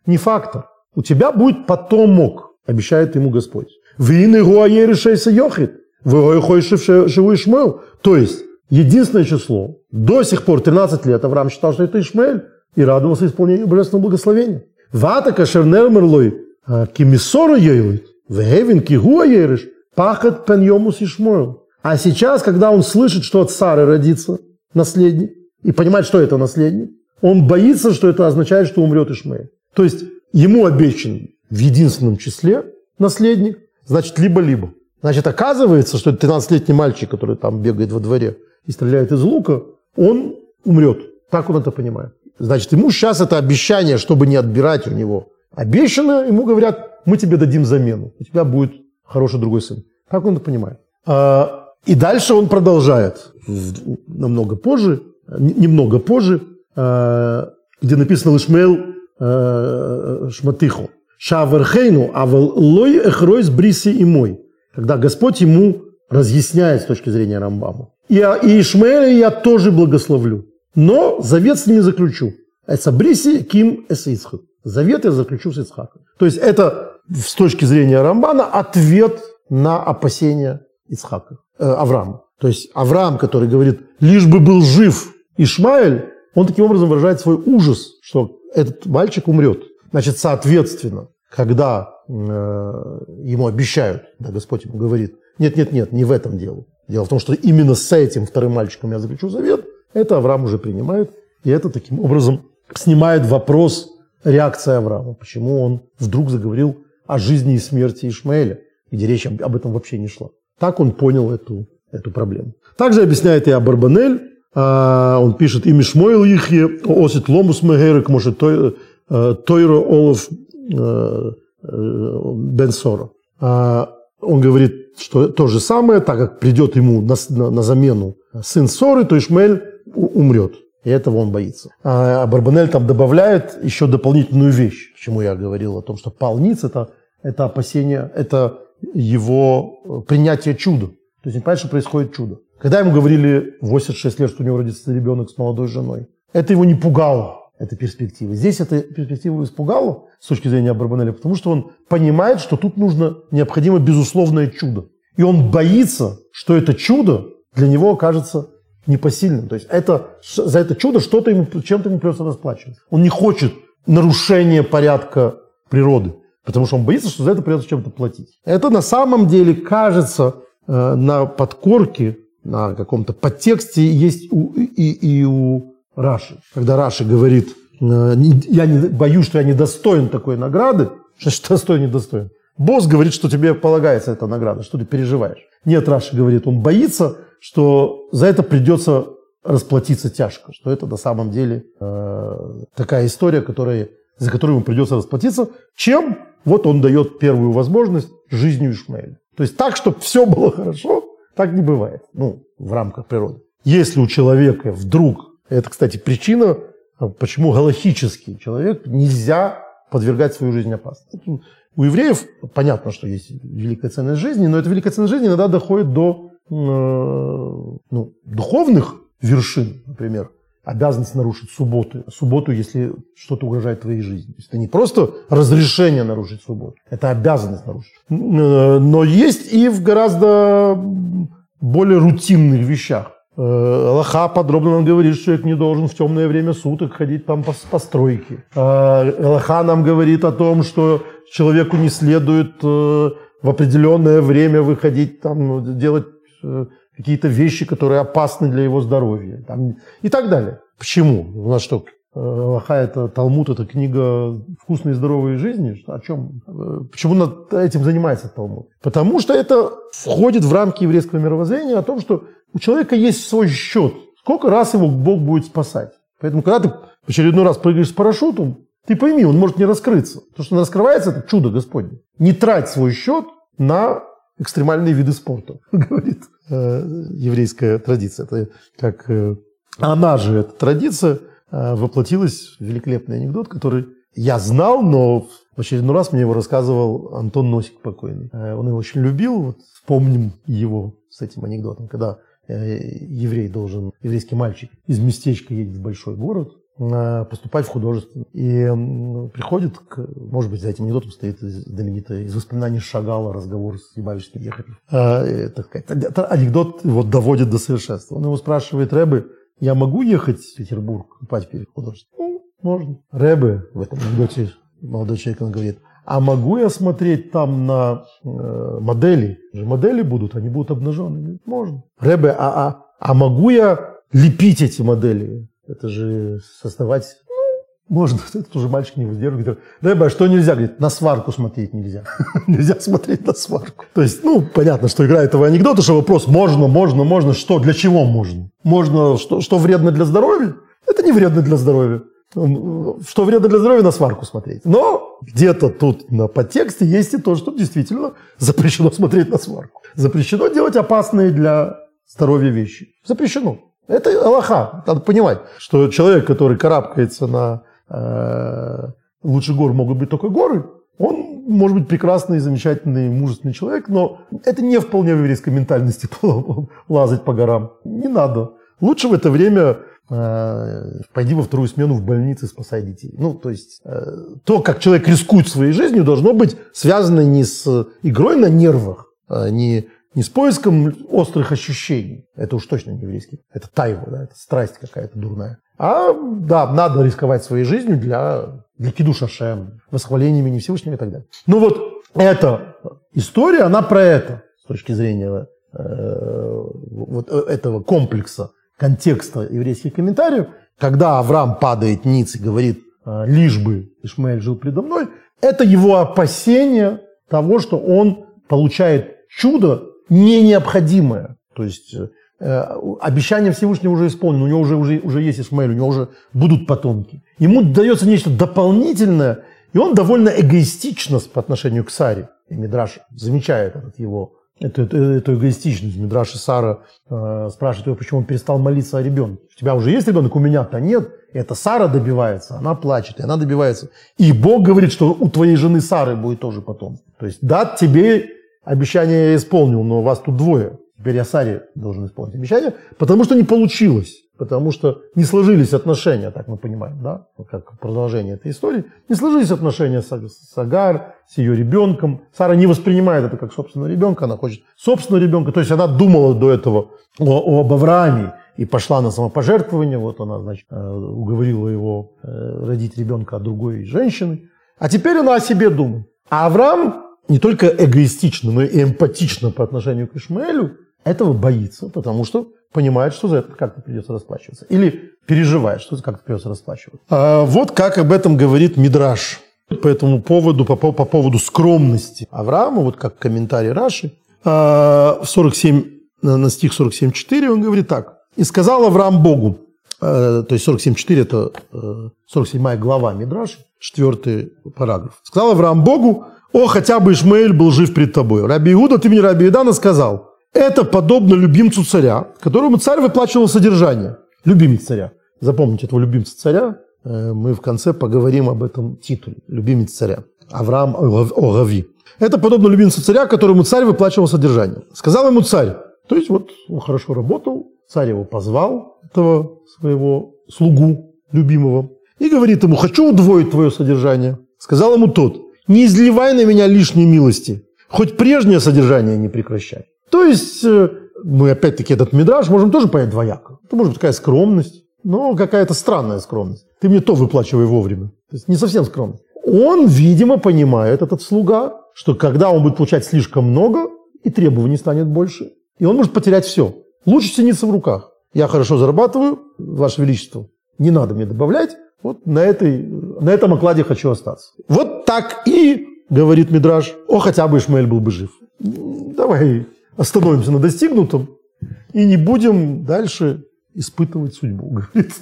не фактор. У тебя будет потомок, обещает ему Господь. Вины гуаерешейся йохит. Вы Ишмаэл. То есть, единственное число. До сих пор 13 лет Авраам считал, что это Ишмаэль и радовался исполнению божественного благословения. Вата кашернер мерлой а, кимисору ейлит, вегевин кигуа ериш, пахат пеньомус ишмойл. А сейчас, когда он слышит, что от Сары родится наследник, и понимает, что это наследник, он боится, что это означает, что умрет Ишмаэль. То есть ему обещан в единственном числе наследник, значит, либо-либо. Значит, оказывается, что 13-летний мальчик, который там бегает во дворе и стреляет из лука, он умрет. Так он это понимает. Значит, ему сейчас это обещание, чтобы не отбирать у него обещано, ему говорят, мы тебе дадим замену, у тебя будет хороший другой сын. Как он это понимает? А, и дальше он продолжает, намного позже, немного позже, а, где написано Лишмел а, Шматиху. Шаверхейну, авал лой эхройс бриси и мой. Когда Господь ему разъясняет с точки зрения Рамбама. И, и Ишмаэля я тоже благословлю но завет с ними заключу. Это бриси ким эс Ицхак. Завет я заключу с Ицхаком. То есть это с точки зрения Рамбана, ответ на опасения Ицхака, э, Авраама. То есть Авраам, который говорит, лишь бы был жив Ишмаэль, он таким образом выражает свой ужас, что этот мальчик умрет. Значит, соответственно, когда э, ему обещают, да, Господь ему говорит, нет, нет, нет, не в этом дело. Дело в том, что именно с этим вторым мальчиком я заключу завет, это Авраам уже принимает, и это таким образом снимает вопрос реакции Авраама, почему он вдруг заговорил о жизни и смерти Ишмаэля, где речь об этом вообще не шла. Так он понял эту, эту проблему. Также объясняет и Абарбанель, а, он пишет, «Ими Шмойл Ихе, осит ломус мегерек, может э, тойро олов э, э, бенсора». Он говорит, что то же самое, так как придет ему на, на, на замену сын Соры, то Ишмаэль умрет. И этого он боится. А Барбанель там добавляет еще дополнительную вещь, почему я говорил о том, что полниц это, это опасение, это его принятие чуда. То есть не понятно, что происходит чудо. Когда ему говорили 86 лет, что у него родится ребенок с молодой женой, это его не пугало, эта перспектива. Здесь эта перспектива испугала с точки зрения Барбанеля, потому что он понимает, что тут нужно необходимо безусловное чудо. И он боится, что это чудо для него окажется непосильным. То есть это, за это чудо что-то ему, чем-то ему придется расплачиваться. Он не хочет нарушения порядка природы, потому что он боится, что за это придется чем-то платить. Это на самом деле кажется э, на подкорке на каком-то подтексте есть у, и, и у Раши. Когда Раши говорит, «Э, я не, боюсь, что я недостоин такой награды, что достоин, недостоин. Босс говорит, что тебе полагается эта награда, что ты переживаешь. Нет, Раши говорит, он боится, что за это придется расплатиться тяжко, что это на самом деле э, такая история, которая, за которую ему придется расплатиться, чем вот он дает первую возможность жизнью Ишмаэля. То есть так, чтобы все было хорошо, так не бывает, ну, в рамках природы. Если у человека вдруг, это, кстати, причина, почему галахический человек нельзя подвергать свою жизнь опасности. У евреев понятно, что есть великая ценность жизни, но эта великая ценность жизни иногда доходит до э, ну, духовных вершин, например, обязанность нарушить субботу. Субботу, если что-то угрожает твоей жизни. То есть это не просто разрешение нарушить субботу, это обязанность нарушить. Э, но есть и в гораздо более рутинных вещах. Э, Аллаха подробно нам говорит, что человек не должен в темное время суток ходить там по, стройке. Э, Аллаха нам говорит о том, что человеку не следует в определенное время выходить, там, делать какие-то вещи, которые опасны для его здоровья там, и так далее. Почему? У нас что, Лоха это Талмуд, это книга «Вкусные и здоровые жизни». О чем? Почему над этим занимается Талмуд? Потому что это входит в рамки еврейского мировоззрения о том, что у человека есть свой счет. Сколько раз его Бог будет спасать. Поэтому, когда ты в очередной раз прыгаешь с парашютом, ты пойми, он может не раскрыться. То, что он раскрывается, это чудо Господне. Не трать свой счет на экстремальные виды спорта, говорит э, еврейская традиция. Это как э, она же, эта традиция, э, воплотилась в великолепный анекдот, который я знал, но в очередной раз мне его рассказывал Антон Носик покойный. Он его очень любил, вот вспомним его с этим анекдотом, когда еврей должен, еврейский мальчик из местечка едет в большой город, поступать в художественный. И приходит, к, может быть, за этим анекдотом стоит знаменитый из воспоминаний Шагала разговор с Ебавичским Ехарем. А, так сказать, анекдот вот доводит до совершенства. Он его спрашивает Рэбы, я могу ехать в Петербург купать перед художественным? Ну, можно. Рэбы в этом анекдоте молодой человек, он говорит, а могу я смотреть там на э, модели? Модели будут, они будут. Говорит, можно. Рэбе, а, а, а могу я лепить эти модели? Это же создавать можно, это тоже мальчик не выдерживает. Говорит, а что нельзя? Говорит, на сварку смотреть нельзя. нельзя смотреть на сварку. То есть, ну, понятно, что играет этого анекдота, что вопрос можно, можно, можно, что, для чего можно? Можно, что, что вредно для здоровья? Это не вредно для здоровья. Что вредно для здоровья, на сварку смотреть. Но где-то тут на подтексте есть и то, что действительно запрещено смотреть на сварку. Запрещено делать опасные для здоровья вещи. Запрещено. Это Аллаха. Надо понимать, что человек, который карабкается на э, лучше гор могут быть только горы, он может быть прекрасный, замечательный, мужественный человек, но это не вполне в еврейской ментальности лазать по горам. Не надо. Лучше в это время э, пойди во вторую смену в больнице, спасай детей. Ну, то есть э, то, как человек рискует своей жизнью, должно быть связано не с игрой на нервах, а не, не с поиском острых ощущений. Это уж точно не еврейский. Это тайва, да, это страсть какая-то дурная. А, да, надо рисковать своей жизнью для, для кидушашем, восхваления имени Всевышнего и так далее. Ну вот эта история, она про это с точки зрения э, вот этого комплекса, контекста еврейских комментариев. Когда Авраам падает ниц и говорит, э, лишь бы Ишмаэль жил предо мной, это его опасение того, что он получает чудо не необходимое. То есть э, обещание Всевышнего уже исполнено, у него уже, уже, уже есть Исмаэль, у него уже будут потомки. Ему дается нечто дополнительное, и он довольно эгоистично по отношению к Саре. И Мидраш замечает этот его эту, эту, эту эгоистичность. Мидраш и Сара э, спрашивает его, почему он перестал молиться о ребенке. У тебя уже есть ребенок, у меня-то нет. Это Сара добивается, она плачет, и она добивается. И Бог говорит, что у твоей жены Сары будет тоже потом. То есть, да, тебе обещание я исполнил, но вас тут двое. Теперь я Саре должен исполнить обещание, потому что не получилось потому что не сложились отношения, так мы понимаем, да, как продолжение этой истории, не сложились отношения с, с Агар, с ее ребенком. Сара не воспринимает это как собственного ребенка, она хочет собственного ребенка, то есть она думала до этого о, об Аврааме и пошла на самопожертвование, вот она, значит, э, уговорила его э, родить ребенка от другой женщины, а теперь она о себе думает. А Авраам не только эгоистично, но и эмпатично по отношению к Ишмаэлю, этого боится, потому что понимает, что за это как-то придется расплачиваться. Или переживает, что как-то придется расплачиваться. А вот как об этом говорит Мидраш по этому поводу, по, по поводу скромности Авраама, вот как комментарий Раши, а, в 47, на стих 47.4 он говорит так. «И сказал Авраам Богу», а, то есть 47.4 это 47 э, глава Мидраши, четвертый параграф. «Сказал Авраам Богу, о, хотя бы Ишмаэль был жив пред тобой. Раби Иуда, ты мне Раби Идана сказал, это подобно любимцу царя, которому царь выплачивал содержание. Любимец царя. Запомните этого любимца царя. Э, мы в конце поговорим об этом титуле. Любимец царя. Авраам Огави. Это подобно любимцу царя, которому царь выплачивал содержание. Сказал ему царь. То есть вот он хорошо работал, царь его позвал, этого своего слугу любимого, и говорит ему, хочу удвоить твое содержание. Сказал ему тот, не изливай на меня лишней милости, хоть прежнее содержание не прекращай. То есть э, мы опять-таки этот мидраж можем тоже понять двояко. Это может быть такая скромность, но какая-то странная скромность. Ты мне то выплачивай вовремя. То есть не совсем скромность. Он, видимо, понимает, этот слуга, что когда он будет получать слишком много, и требований станет больше, и он может потерять все. Лучше цениться в руках. Я хорошо зарабатываю, Ваше Величество, не надо мне добавлять, вот на, этой, на этом окладе хочу остаться. Вот так и, говорит Мидраж, о, хотя бы Ишмаэль был бы жив. Давай остановимся на достигнутом и не будем дальше испытывать судьбу. Говорит,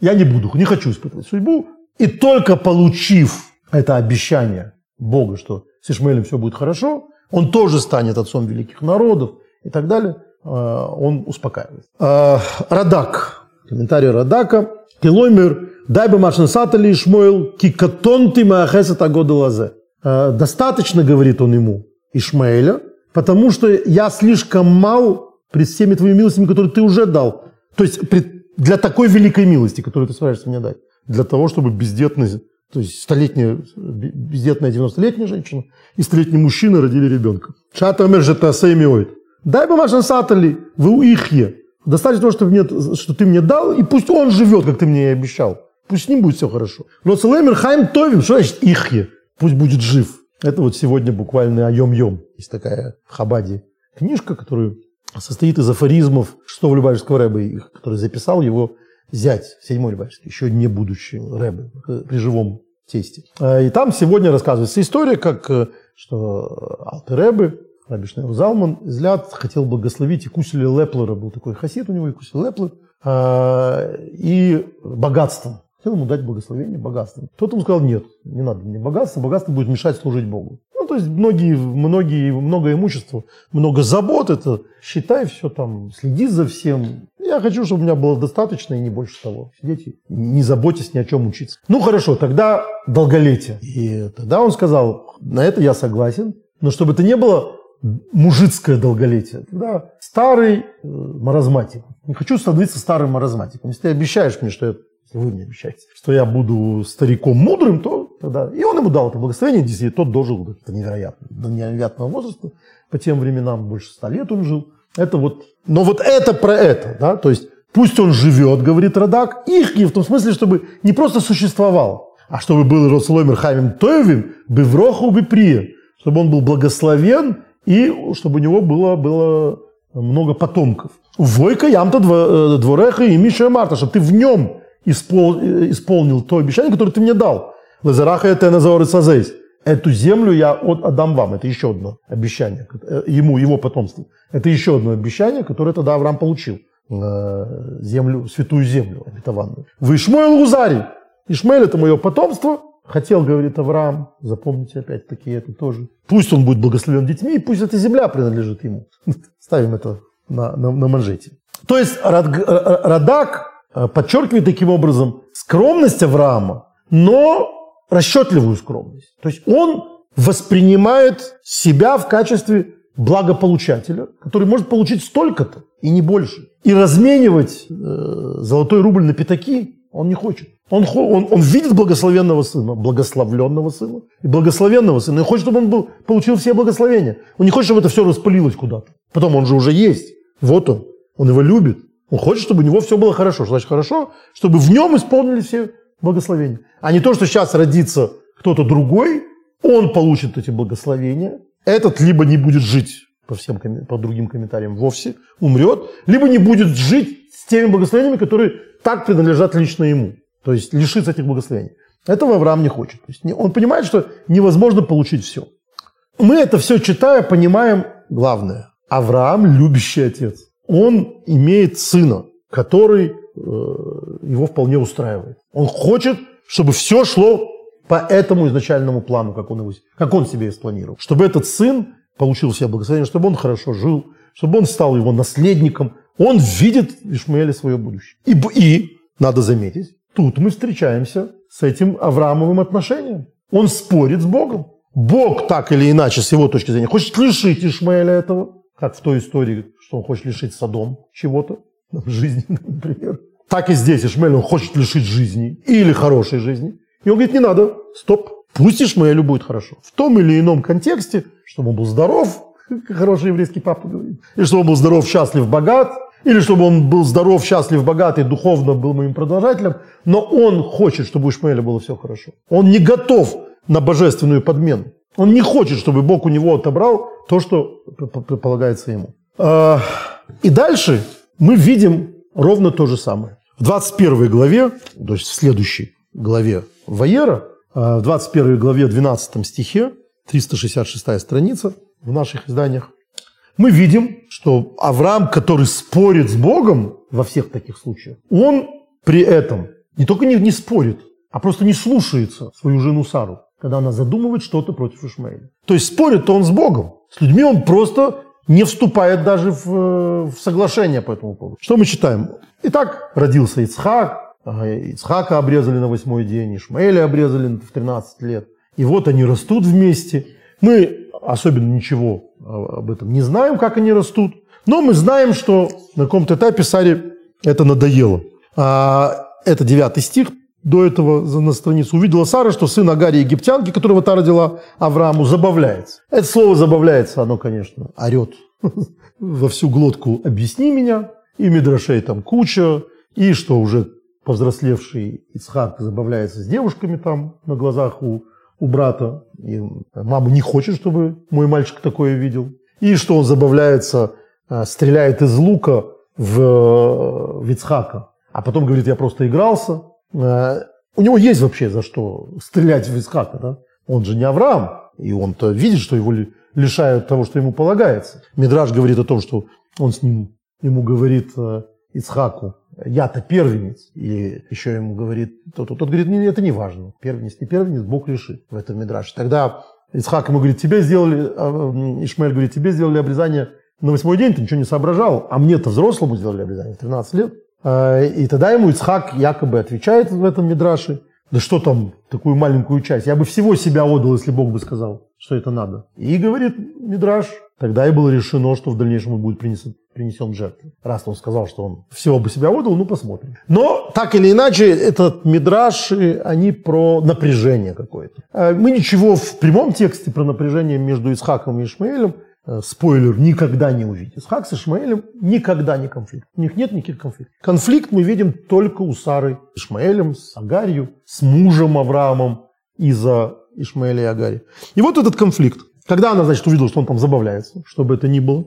я не буду, не хочу испытывать судьбу. И только получив это обещание Бога, что с Ишмаэлем все будет хорошо, он тоже станет отцом великих народов и так далее, э, он успокаивает. Э, Радак, комментарий Радака. Килоймер, дай бы машнасатали Ишмаэл, кикатон ты маахесет агода лазе. Э, достаточно, говорит он ему, Ишмаэля, потому что я слишком мал пред всеми твоими милостями, которые ты уже дал. То есть для такой великой милости, которую ты собираешься мне дать. Для того, чтобы бездетный, то есть столетняя, бездетная 90-летняя женщина и столетний мужчина родили ребенка. Чатамер же тасеймиоид. Дай бы машин сатали, вы ихе. Достаточно того, что, мне, что ты мне дал, и пусть он живет, как ты мне и обещал. Пусть с ним будет все хорошо. Но целемер хайм товим, что значит ихе? Пусть будет жив. Это вот сегодня буквально айом-йом. Есть такая в Хабаде книжка, которая состоит из афоризмов шестого Любавичского рэба, который записал его зять, седьмой Любавичский, еще не будущий рэбе, при живом тесте. А, и там сегодня рассказывается история, как э, что Алтеребы, Раби Шнейл Залман, взгляд хотел благословить и Кусили Леплера, был такой хасид у него, и Кусили Леплер, а, и богатством. Хотел ему дать благословение богатством. Тот ему сказал, нет, не надо мне богатство, богатство будет мешать служить Богу. Ну, то есть многие, многие, много имущества, много забот, это считай все там, следи за всем. Я хочу, чтобы у меня было достаточно и не больше того. Сидите, не заботьтесь ни о чем учиться. Ну, хорошо, тогда долголетие. И тогда он сказал, на это я согласен, но чтобы это не было мужицкое долголетие. Тогда старый э, маразматик, Не хочу становиться старым маразматиком. Если ты обещаешь мне, что я, вы мне обещаете, что я буду стариком мудрым, то тогда... И он ему дал это благословение, действительно, тот дожил до невероятно, до невероятного возраста. По тем временам больше ста лет он жил. Это вот... Но вот это про это, да, то есть пусть он живет, говорит Радак, их в том смысле, чтобы не просто существовал, а чтобы был Росоломер Хамим Тоевим, Бевроху Беприя, чтобы он был благословен и чтобы у него было, было много потомков. Войка ямта э, двореха и Миша Марта, чтобы ты в нем испол, э, исполнил то обещание, которое ты мне дал. Лазараха это назовор сазейс. Эту землю я отдам вам. Это еще одно обещание. Э, ему, его потомству. Это еще одно обещание, которое тогда Авраам получил. Землю, святую землю обетованную. Вы Ишмаил Гузари. Ишмаэль это мое потомство. Хотел, говорит Авраам, запомните опять-таки это тоже. Пусть он будет благословен детьми, и пусть эта земля принадлежит ему. Ставим это на, на, на манжете. То есть Радак э, подчеркивает таким образом скромность Авраама, но расчетливую скромность. То есть он воспринимает себя в качестве благополучателя, который может получить столько-то и не больше. И разменивать э, золотой рубль на пятаки он не хочет. Он, он, он видит благословенного сына, благословленного сына и благословенного сына. И хочет, чтобы он был, получил все благословения. Он не хочет, чтобы это все распылилось куда-то. Потом он же уже есть. Вот он. Он его любит. Он хочет, чтобы у него все было хорошо. Что значит хорошо? Чтобы в нем исполнили все благословения. А не то, что сейчас родится кто-то другой, он получит эти благословения. Этот либо не будет жить по всем по другим комментариям вовсе, умрет, либо не будет жить с теми благословениями, которые так принадлежат лично ему. То есть лишиться этих благословений. Этого Авраам не хочет. То есть он понимает, что невозможно получить все. Мы это все читая, понимаем главное. Авраам любящий отец. Он имеет сына, который э, его вполне устраивает. Он хочет, чтобы все шло по этому изначальному плану, как он, его, как он себе спланировал. Чтобы этот сын получил все благословение, чтобы он хорошо жил, чтобы он стал его наследником. Он видит в Ишмаэле свое будущее. И, и, надо заметить, тут мы встречаемся с этим Авраамовым отношением. Он спорит с Богом. Бог так или иначе, с его точки зрения, хочет лишить Ишмаэля этого как в той истории, что он хочет лишить Содом чего-то, жизни, например. Так и здесь Ишмаэль, он хочет лишить жизни или хорошей жизни. И он говорит, не надо, стоп, пусть Ишмаэлю будет хорошо. В том или ином контексте, чтобы он был здоров, хороший еврейский папа говорит, или чтобы он был здоров, счастлив, богат, или чтобы он был здоров, счастлив, богат и духовно был моим продолжателем, но он хочет, чтобы у Ишмаэля было все хорошо. Он не готов на божественную подмену. Он не хочет, чтобы Бог у него отобрал то, что предполагается ему. А, и дальше мы видим ровно то же самое. В 21 главе, то есть в следующей главе Ваера, а, в 21 главе 12 стихе, 366 страница в наших изданиях, мы видим, что Авраам, который спорит с Богом во всех таких случаях, он при этом не только не, не спорит, а просто не слушается свою жену Сару когда она задумывает что-то против Ишмаэля. То есть спорит-то он с Богом. С людьми он просто не вступает даже в, э, в соглашение по этому поводу. Что мы читаем? Итак, родился Ицхак, Ицхака обрезали на восьмой день, Ишмаэля обрезали в 13 лет. И вот они растут вместе. Мы особенно ничего об этом не знаем, как они растут, но мы знаем, что на каком-то этапе Саре это надоело. А, это девятый стих до этого на страницу, увидела Сара, что сын Агари египтянки, которого та родила Аврааму, забавляется. Это слово «забавляется», оно, конечно, орет во всю глотку. «объясни меня», и Мидрашей там куча, и что уже повзрослевший Ицхак забавляется с девушками там на глазах у, у брата, и мама не хочет, чтобы мой мальчик такое видел, и что он забавляется, а, стреляет из лука в, в Ицхака, а потом говорит, я просто игрался, у него есть вообще за что стрелять в Исхака, да? Он же не Авраам, и он-то видит, что его лишают того, что ему полагается. Мидраж говорит о том, что он с ним, ему говорит э, Исхаку, я-то первенец. И еще ему говорит, тот, тот, тот говорит, это не важно. Первенец, не первенец, Бог решит в этом Мидраше. Тогда Исхак ему говорит, тебе сделали, а, Ишмаэль говорит, тебе сделали обрезание на восьмой день, ты ничего не соображал, а мне-то взрослому сделали обрезание в 13 лет. А, и тогда ему Ицхак якобы отвечает в этом Мидраше, да что там, такую маленькую часть, я бы всего себя отдал, если Бог бы сказал, что это надо. И говорит Мидраш, тогда и было решено, что в дальнейшем он будет принесен, принесен жертвой. Раз он сказал, что он всего бы себя отдал, ну посмотрим. Но так или иначе, этот мидраш, они про напряжение какое-то. А мы ничего в прямом тексте про напряжение между Исхаком и Ишмаэлем спойлер, никогда не. Исхак с Ишмаэлем никогда не конфликт. У них нет никаких конфликтов. Конфликт мы видим только у Сары с Ишмаэлем, с Агарью, с мужем Авраамом из-за Ишмаэля и Агари. И вот этот конфликт. Когда она, значит, увидела, что он там забавляется, что бы это ни было,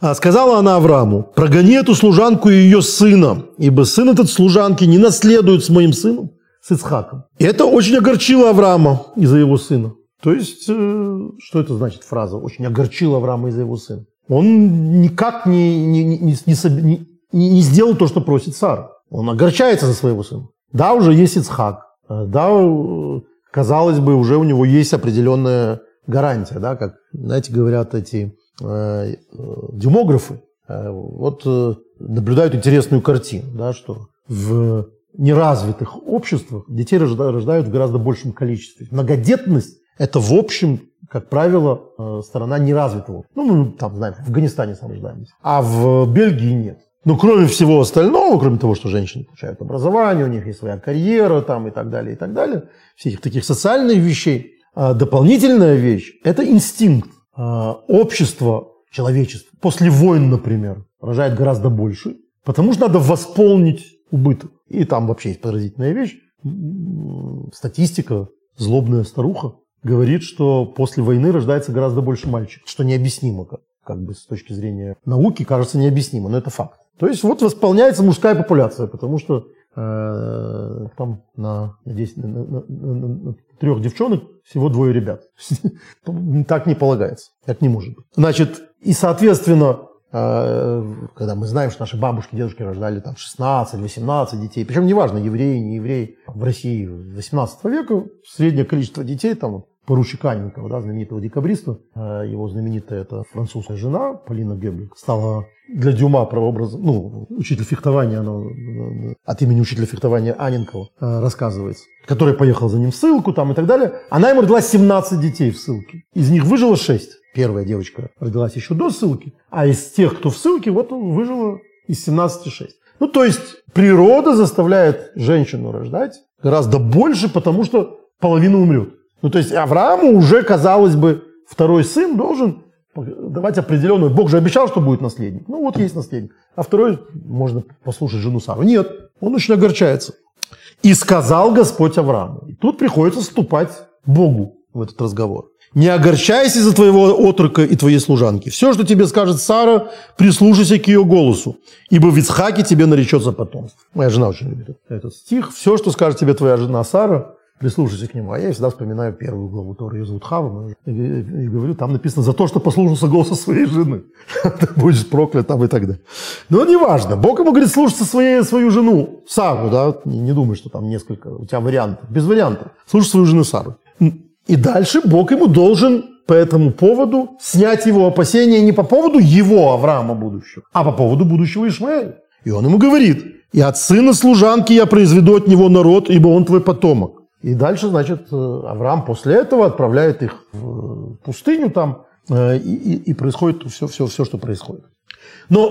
а сказала она Аврааму, прогони эту служанку и ее сына, ибо сын этот служанки не наследует с моим сыном, с Ицхаком. И это очень огорчило Авраама из-за его сына. То есть, э, что это значит фраза? Очень огорчило Авраама из-за его сына. Он никак не, не, не, не, не, не сделал то, что просит Сара. Он огорчается за своего сына. Да, уже есть Ицхак. Э, да, казалось бы, уже у него есть определенная гарантия, да, как, знаете, говорят эти э, э, демографы, э, вот э, наблюдают интересную картину, да, что в неразвитых обществах детей рождают в гораздо большем количестве. Многодетность – это, в общем, как правило, э, сторона неразвитого. Ну, мы там знаем, в Афганистане сам рождаемся. А в Бельгии нет. Ну, кроме всего остального, кроме того, что женщины получают образование, у них есть своя карьера там и так далее, и так далее, всех таких социальных вещей, а дополнительная вещь – это инстинкт. А, общество, человечество, после войн, например, рожает гораздо больше, потому что надо восполнить убыток. И там вообще есть поразительная вещь. Статистика, злобная старуха, говорит, что после войны рождается гораздо больше мальчиков, что необъяснимо как, как бы с точки зрения науки, кажется необъяснимо, но это факт. То есть вот восполняется мужская популяция, потому что э, там на, на, 10, на, на, на, на трех девчонок всего двое ребят. Так не полагается, так не может быть. Значит, и соответственно, э, когда мы знаем, что наши бабушки, дедушки рождали там 16-18 детей, причем неважно, евреи, не евреи, в России 18 века среднее количество детей там поручик Анненкова, да, знаменитого декабриста, э, его знаменитая это французская жена Полина Геблик, стала для Дюма прообразом, ну, учитель фехтования, она, от имени учителя фехтования Анненкова э, рассказывается, который поехал за ним в ссылку там и так далее. Она ему родила 17 детей в ссылке. Из них выжило 6. Первая девочка родилась еще до ссылки, а из тех, кто в ссылке, вот выжило из 17 6. Ну, то есть природа заставляет женщину рождать гораздо больше, потому что половина умрет. Ну, то есть Аврааму уже, казалось бы, второй сын должен давать определенную... Бог же обещал, что будет наследник. Ну, вот есть наследник. А второй, можно послушать жену Сару. Нет, он очень огорчается. И сказал Господь Аврааму. И тут приходится вступать Богу в этот разговор. Не огорчайся из-за твоего отрока и твоей служанки. Все, что тебе скажет Сара, прислушайся к ее голосу, ибо в Ицхаке тебе наречется потомство. Моя жена очень любит этот стих. Все, что скажет тебе твоя жена Сара, прислушайся к нему. А я всегда вспоминаю первую главу Торы, ее зовут Хава, и, и, и говорю, там написано за то, что послушался голоса своей жены. Ты будешь проклят там и так далее. Но неважно. Бог ему говорит, слушаться своей, свою жену, Сару, да, не, не думай, что там несколько, у тебя вариантов, без вариантов. Слушай свою жену Сару. И дальше Бог ему должен по этому поводу снять его опасения не по поводу его Авраама будущего, а по поводу будущего Ишмаэля. И он ему говорит, и от сына служанки я произведу от него народ, ибо он твой потомок. И дальше, значит, э, Авраам после этого отправляет их в пустыню там, э, и, и, и происходит все, все, все, что происходит. Но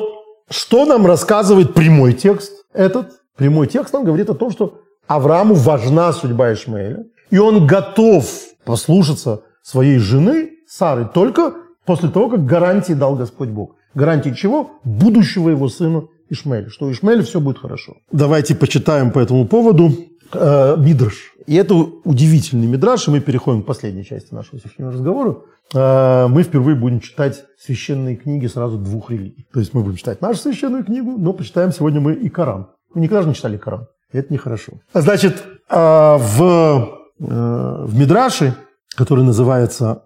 что нам рассказывает прямой текст этот? Прямой текст нам говорит о том, что Аврааму важна судьба Ишмаэля, и он готов послушаться своей жены Сары только после того, как гарантии дал Господь Бог. Гарантии чего? Будущего его сына Ишмаэля, что у Ишмаэля все будет хорошо. Давайте почитаем по этому поводу э. И это удивительный Мидраш, и мы переходим к последней части нашего сегодняшнего разговора. Э, мы впервые будем читать священные книги сразу двух религий. То есть мы будем читать нашу священную книгу, но почитаем сегодня мы и Коран. Мы никогда же не читали Коран. Это нехорошо. Значит, э, в, э, в Мидраше, который называется,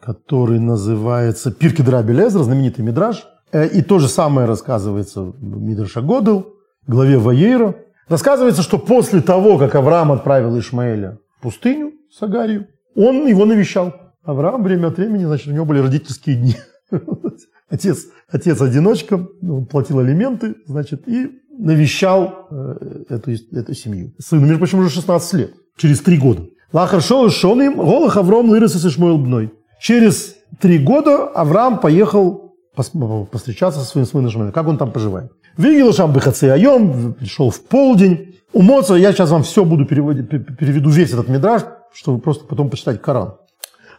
который называется Пирки Драби Лезра, знаменитый Мидраш, и то же самое рассказывается в Мидраша Годел, главе Ваейра, Рассказывается, что после того, как Авраам отправил Ишмаэля в пустыню с Агарью, он его навещал. Авраам время от времени, значит, у него были родительские дни. Отец, отец одиночка, платил алименты, значит, и навещал э, эту, эту семью. Сыну, между прочим, уже 16 лет, через три года. Лахар шел шон им, голах Авром лырыс и Ишмаэл бной. Через три года Авраам поехал постречаться со своим сыном Шмуэлем, как он там поживает. Видел шам бехацы айом, пришел в полдень. У Моца, я сейчас вам все буду переводить, переведу весь этот мидраж, чтобы просто потом почитать Коран.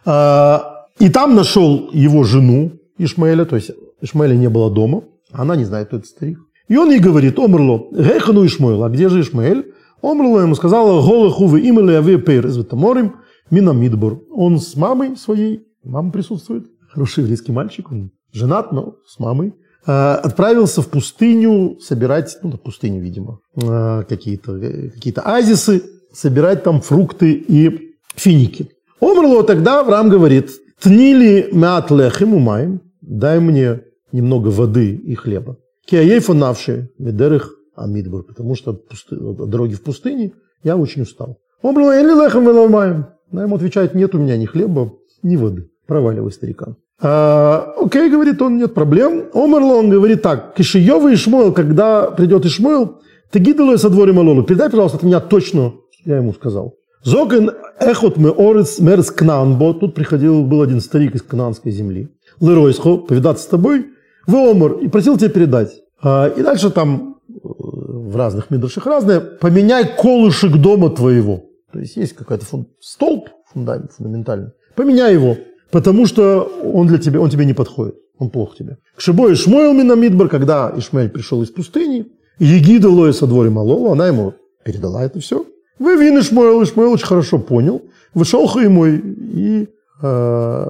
А, и там нашел его жену Ишмаэля, то есть Ишмаэля не было дома, она не знает, кто это старик. И он ей говорит, омрло, гехану Ишмаэл, а где же Ишмаэль? Омрло ему сказала, голаху вы имели аве пейр из Ветаморим, мина мидбор. Он с мамой своей, мама присутствует, хороший еврейский мальчик, он женат, но с мамой, отправился в пустыню собирать, ну, пустыню, видимо, а, какие-то какие азисы, собирать там фрукты и финики. Омрло тогда Авраам говорит, тнили мят лехим умаем, дай мне немного воды и хлеба. Киаей фанавши медерых амидбур, потому что от, пусты, от дороги в пустыне я очень устал. Омрло или лехим веломаем. На ему отвечает, нет у меня ни хлеба, ни воды. Проваливай, старикан. А, окей, говорит он, нет проблем. Омерло, он говорит так, Кишиёва и Ишмоэл, когда придет Ишмоэл, ты гидалу со дворе Малолу, передай, пожалуйста, от меня точно, я ему сказал. Зоген эхот мы орец мерс кнанбо, тут приходил, был один старик из кнанской земли. Леройсхо, повидаться с тобой, в омор, и просил тебе передать. А, и дальше там э, в разных мидрашах разное, поменяй колышек дома твоего. То есть есть какой-то фун... столб фундамент фундаментальный. Поменяй его. Потому что он для тебя, он тебе не подходит, он плохо тебе. К Шибо Ишмоэл Минамидбар, когда Ишмаэль пришел из пустыни, Егида Лоя со дворе Малова, она ему передала это все. Вы вин Ишмоэл, Ишмоэл очень хорошо понял, вышел ему и э,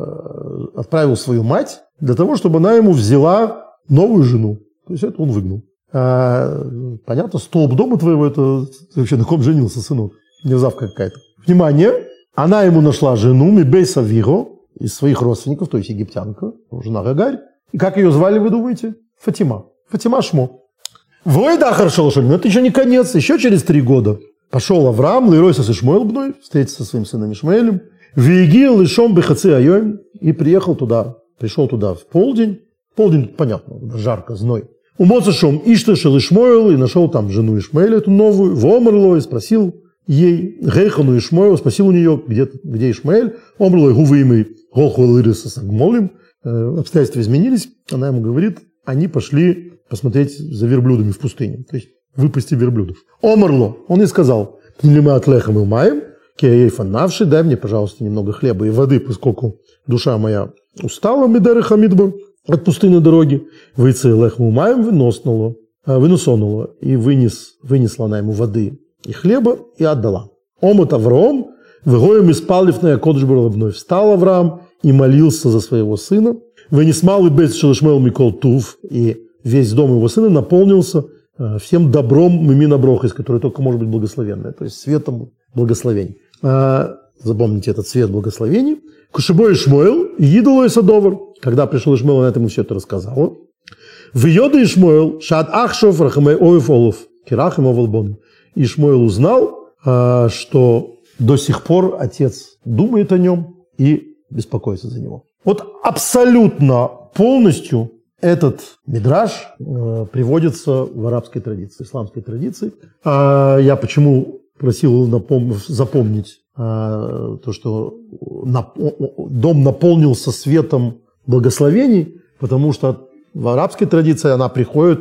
отправил свою мать для того, чтобы она ему взяла новую жену. То есть это он выгнал. А, понятно, столб дома твоего, это вообще на ком женился, сынок? Мерзавка какая-то. Внимание, она ему нашла жену, Мибейса Виро, из своих родственников, то есть египтянка, жена Гагарь. И как ее звали, вы думаете? Фатима. Фатима Шмо. Вой да хорошо лошадь, но это еще не конец. Еще через три года пошел Авраам, Лейройса с Ишмаэль встретиться со своим сыном Ишмаэлем. Вегил Ишом Бехаци Айоим и приехал туда, пришел туда в полдень. Полдень, понятно, жарко, зной. Умоца Шом Ишташел Ишмоэл и нашел там жену Ишмаэля, эту новую, в Омрло и спросил ей, Гейхану Ишмоэл, спросил у нее, где, где Ишмаэль. Омрло и Гувы Голхуэлыриса с Агмолем, э, обстоятельства изменились, она ему говорит, они пошли посмотреть за верблюдами в пустыне, то есть выпусти верблюдов. Омарло, он и сказал, мы от лехом и маем, навши, дай мне, пожалуйста, немного хлеба и воды, поскольку душа моя устала, медары хамидбур, от пустынной дороги. Выйцы лехму маем выноснула, э, выносонула, и вынес, вынесла она ему воды и хлеба, и отдала. Омут Авраам, выгоем испалив на вновь встал Авраам и молился за своего сына. Вынесмал и без Шелешмел Микол Тув, и весь дом его сына наполнился э, всем добром Мимина Брохис, который только может быть благословенный, то есть светом благословений. А, запомните этот свет благословений. Кушебой Ишмоэл, Идолу и Садовар. Когда пришел Ишмоэл, он этому все это рассказал. В Йода Ишмоэл, Шад Ахшов, Рахамей Оев Олов, Кирахим Овалбон. Ишмоэл узнал, а, что до сих пор отец думает о нем и беспокоиться за него. Вот абсолютно полностью этот мидраж э, приводится в арабской традиции, исламской традиции. А я почему просил напом- запомнить э, то, что на- дом наполнился светом благословений, потому что в арабской традиции она приходит,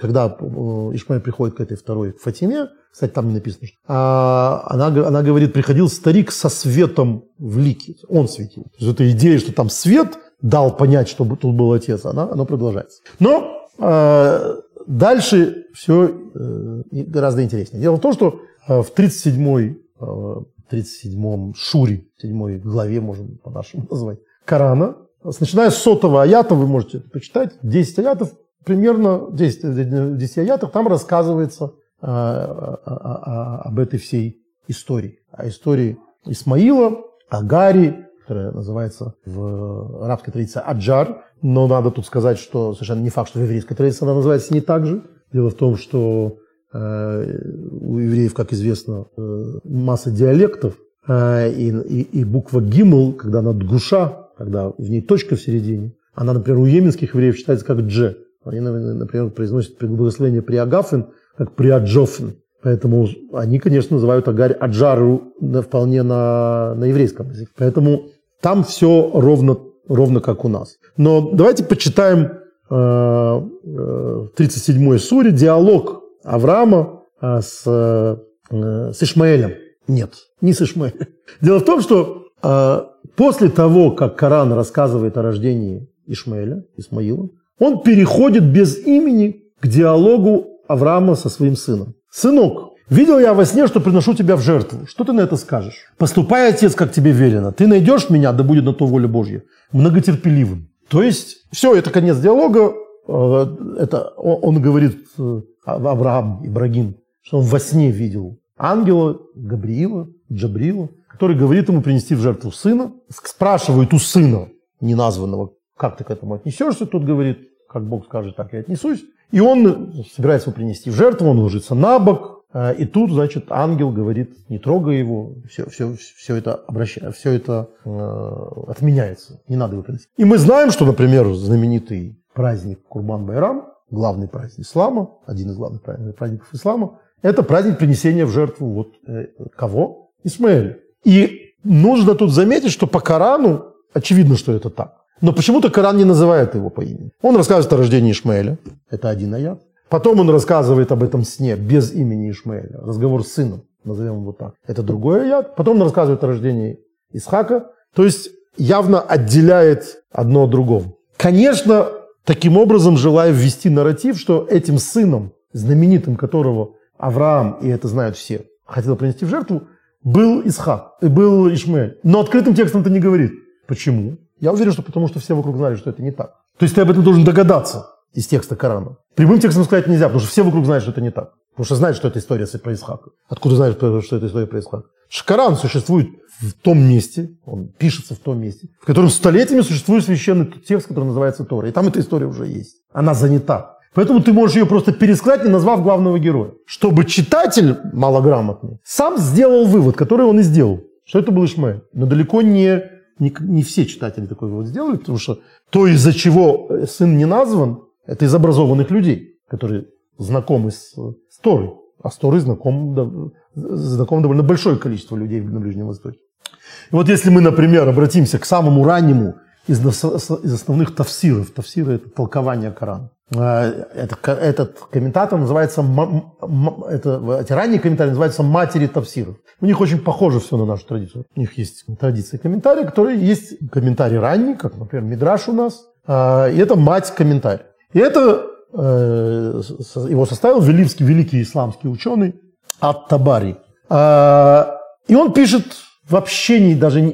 когда э, Ишмаэль приходит к этой второй Фатиме, кстати, там не написано, что а, она, она говорит, приходил старик со светом в лике, он светил. То есть эта идея, что там свет дал понять, что тут был отец, она, она продолжается. Но э, дальше все э, гораздо интереснее. Дело в том, что э, в 37-й, э, 37-м шуре, 7 главе, можем по-нашему назвать, Корана, начиная с сотого аята, вы можете это почитать, 10 аятов, примерно 10, 10 аятов, там рассказывается об этой всей истории. О истории Исмаила, Агари, которая называется в арабской традиции Аджар, но надо тут сказать, что совершенно не факт, что в еврейской традиции она называется не так же. Дело в том, что э, у евреев, как известно, э, масса диалектов, э, и, и, и буква Гимл, когда она дгуша, когда в ней точка в середине, она, например, у йеменских евреев считается как дже. Они, например, произносят благословение при Агафен, как при Аджофен. Поэтому они, конечно, называют Агарь Аджару вполне на, на еврейском языке. Поэтому там все ровно ровно как у нас. Но давайте почитаем э, 37-й суре диалог Авраама с, с Ишмаэлем. Нет, не с Ишмаэлем. Дело в том, что после того, как Коран рассказывает о рождении Ишмаэля, Исмаила, он переходит без имени к диалогу Авраама со своим сыном. «Сынок, видел я во сне, что приношу тебя в жертву. Что ты на это скажешь? Поступай, отец, как тебе велено. Ты найдешь меня, да будет на то воля Божья, многотерпеливым». То есть, все, это конец диалога. Э, это он говорит, э, Авраам, Ибрагим, что он во сне видел ангела Габриила, Джабрила, который говорит ему принести в жертву сына. Спрашивает у сына, неназванного, как ты к этому отнесешься? Тут говорит, как Бог скажет, так я отнесусь. И он собирается его принести в жертву, он ложится на бок, э, и тут, значит, ангел говорит, не трогай его, все, все, все это, обращает, все это э, отменяется, не надо его приносить. И мы знаем, что, например, знаменитый праздник Курбан-Байрам, главный праздник ислама, один из главных праздников ислама, это праздник принесения в жертву вот э, кого? Исмаэля. И нужно тут заметить, что по Корану очевидно, что это так. Но почему-то Коран не называет его по имени. Он рассказывает о рождении Ишмаэля. Это один аят. Потом он рассказывает об этом сне без имени Ишмаэля. Разговор с сыном. Назовем его так. Это другой аят. Потом он рассказывает о рождении Исхака. То есть явно отделяет одно от другого. Конечно, таким образом желая ввести нарратив, что этим сыном, знаменитым которого Авраам, и это знают все, хотел принести в жертву, был Исхак, был Ишмаэль. Но открытым текстом это не говорит. Почему? Я уверен, что потому что все вокруг знали, что это не так. То есть ты об этом должен догадаться из текста Корана. Прямым текстом сказать нельзя, потому что все вокруг знают, что это не так. Потому что знают, что это история про Исхака. Откуда знают, что это история про Исхака? Коран существует в том месте, он пишется в том месте, в котором столетиями существует священный текст, который называется Тора. И там эта история уже есть. Она занята. Поэтому ты можешь ее просто пересказать, не назвав главного героя. Чтобы читатель малограмотный сам сделал вывод, который он и сделал, что это был Ишмаэль. Но далеко не не, не все читатели такой вывод сделали, потому что то, из-за чего э, сын не назван, это из образованных людей, которые знакомы с, с Торой. А с Торой знаком, да, знаком довольно большое количество людей на Ближнем Востоке. И вот если мы, например, обратимся к самому раннему из, из основных тафсиров, тафсиры – это толкование Корана. Это, этот комментатор называется, это, эти ранние комментарии называются матери тавсиров. У них очень похоже все на нашу традицию. У них есть традиция комментария, которые есть комментарий ранний, как, например, Мидраш у нас, э, и это мать комментария. И это э, его составил великий, великий исламский ученый Ат-Табари. И он пишет вообще не, даже не,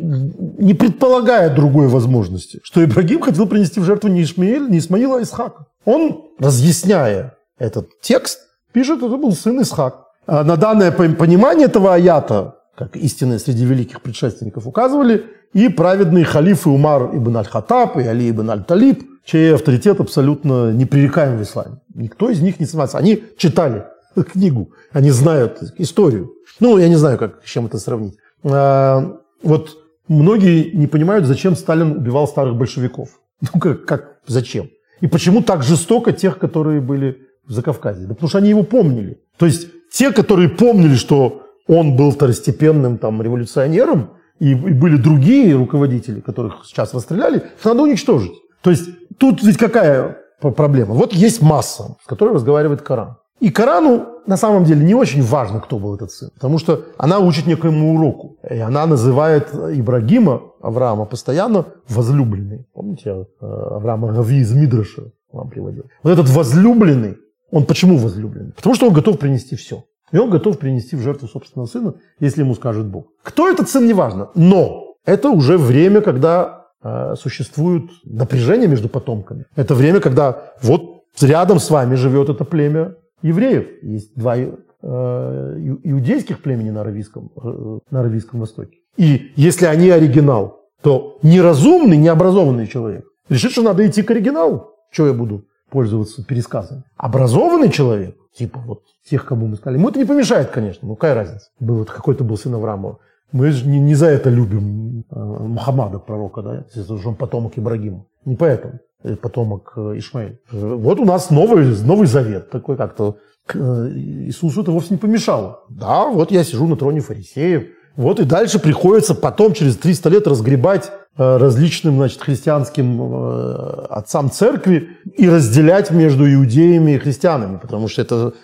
не предполагая другой возможности, что Ибрагим хотел принести в жертву не Ишмаэль, не Исмаила, а Исхака. Он, разъясняя этот текст, пишет, это был сын Исхак. А на данное понимание этого аята, как истинные среди великих предшественников указывали, и праведные халифы Умар ибн аль-Хатаб и Али ибн аль-Талиб, чей авторитет абсолютно непререкаем в исламе. Никто из них не сомневается. Они читали книгу, они знают историю. Ну, я не знаю, как, с чем это сравнить. А, вот многие не понимают, зачем Сталин убивал старых большевиков. Ну, как, как зачем? И почему так жестоко тех, которые были в Закавказье? Да потому что они его помнили. То есть те, которые помнили, что он был второстепенным там, революционером, и, и были другие руководители, которых сейчас расстреляли, их надо уничтожить. То есть тут ведь какая проблема? Вот есть масса, с которой разговаривает Коран. И Корану на самом деле не очень важно, кто был этот сын, потому что она учит некоему уроку. И она называет Ибрагима, Авраама, постоянно возлюбленный. Помните, я э, Авраама Рави из Мидраша вам приводил. Вот этот возлюбленный, он почему возлюбленный? Потому что он готов принести все. И он готов принести в жертву собственного сына, если ему скажет Бог. Кто этот сын, неважно. Но это уже время, когда э, существует напряжение между потомками. Это время, когда вот рядом с вами живет это племя евреев. Есть два э, иудейских племени на Аравийском, э, на Аравийском Востоке. И если они оригинал, то неразумный, необразованный человек решит, что надо идти к оригиналу. Что я буду пользоваться пересказами? Образованный человек, типа вот тех, кому мы сказали, ему это не помешает, конечно, ну какая разница. Был вот какой-то был сын Авраамова. Мы же не, не за это любим э, Мухаммада, пророка, да, если он потомок Ибрагима. Не поэтому. Э, потомок э, Ишмаэль. Вот у нас новый, новый завет, такой как-то э, Иисусу это вовсе не помешало. Да, вот я сижу на троне фарисеев, Вот и дальше приходится потом, через 300 лет, разгребать э, различным значит, христианским э, отцам церкви и разделять между иудеями и христианами, потому что это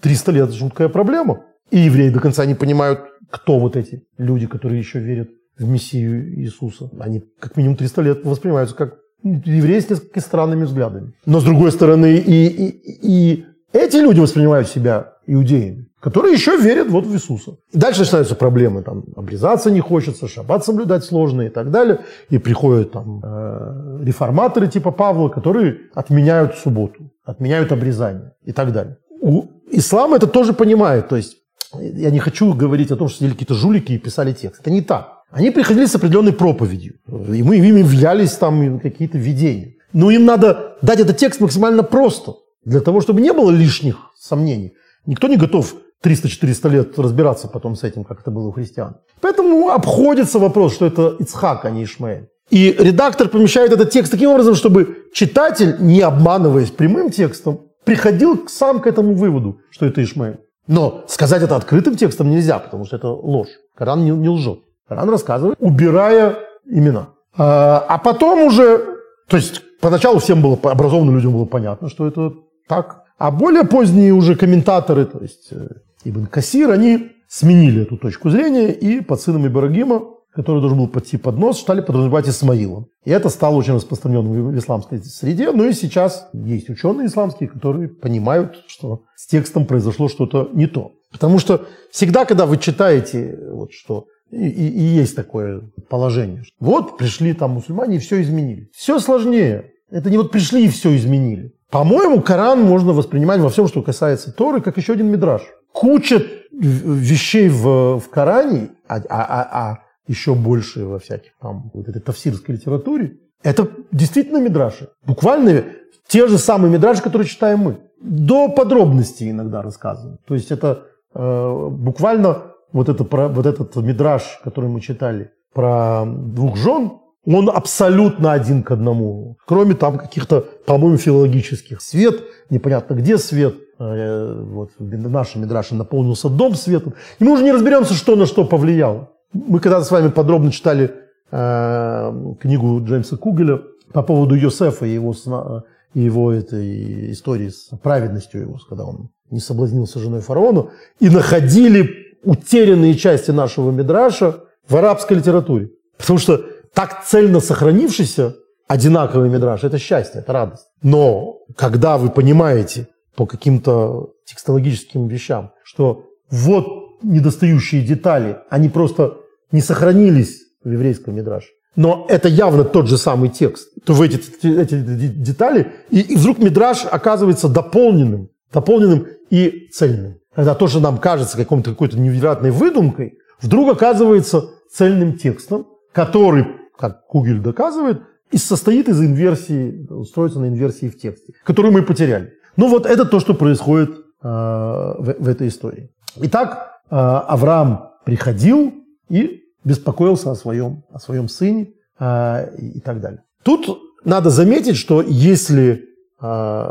300 лет жуткая проблема. И евреи до конца не понимают, кто вот эти люди, которые еще верят в Мессию Иисуса. Они как минимум 300 лет воспринимаются как евреи с несколько странными взглядами. Но с другой стороны, и, и, и эти люди воспринимают себя иудеями, которые еще верят вот в Иисуса. И дальше начинаются проблемы. Там обрезаться не хочется, шаббат соблюдать сложно и так далее. И приходят там э, реформаторы типа Павла, которые отменяют субботу, отменяют обрезание и так далее. У ислама это тоже понимает. То есть я не хочу говорить о том, что сидели какие-то жулики и писали текст. Это не так. Они приходили с определенной проповедью, и мы ими являлись там какие-то видения. Но им надо дать этот текст максимально просто, для того, чтобы не было лишних сомнений. Никто не готов 300-400 лет разбираться потом с этим, как это было у христиан. Поэтому обходится вопрос, что это Ицхак, а не Ишмаэль. И редактор помещает этот текст таким образом, чтобы читатель, не обманываясь прямым текстом, приходил сам к этому выводу, что это Ишмаэль. Но сказать это открытым текстом нельзя, потому что это ложь. Коран не, не лжет. Коран рассказывает, убирая имена. А, а потом уже, то есть поначалу всем было, образованным людям было понятно, что это так. А более поздние уже комментаторы, то есть э, Ибн Касир, они сменили эту точку зрения и под сыном Ибрагима, который должен был пойти под нос, стали подразумевать Исмаила. И это стало очень распространенным в исламской среде. Но и сейчас есть ученые исламские, которые понимают, что с текстом произошло что-то не то. Потому что всегда, когда вы читаете, вот что и, и, есть такое положение. Вот пришли там мусульмане и все изменили. Все сложнее. Это не вот пришли и все изменили. По-моему, Коран можно воспринимать во всем, что касается Торы, как еще один мидраж. Куча вещей в, в Коране, а, а, а, а еще больше во всяких там вот этой тавсирской литературе, это действительно мидраши. Буквально те же самые мидраши, которые читаем мы. До подробностей иногда рассказывают. То есть это э, буквально вот, это, вот этот мидраж, который мы читали про двух жен, он абсолютно один к одному. Кроме там каких-то, по-моему, филологических. Свет, непонятно где свет. Э, вот в нашем Мидраше наполнился дом светом. И мы уже не разберемся, что на что повлияло. Мы когда-то с вами подробно читали э, книгу Джеймса Кугеля по поводу Йосефа и его, сна, и его этой истории с праведностью его, когда он не соблазнился женой фараона, и находили утерянные части нашего Мидраша в арабской литературе. Потому что так цельно сохранившийся одинаковый Мидраш – это счастье, это радость. Но когда вы понимаете по каким-то текстологическим вещам, что вот недостающие детали, они просто не сохранились в еврейском Мидраше, но это явно тот же самый текст, то в эти, эти детали, и, и вдруг Мидраш оказывается дополненным, дополненным и цельным. Когда то, что нам кажется какой-то, какой-то невероятной выдумкой, вдруг оказывается цельным текстом, который, как Кугель доказывает, и состоит из инверсии, устроится на инверсии в тексте, которую мы потеряли. Ну вот это то, что происходит э, в, в этой истории. Итак, э, Авраам приходил и беспокоился о своем, о своем сыне э, и, и так далее. Тут надо заметить, что если э,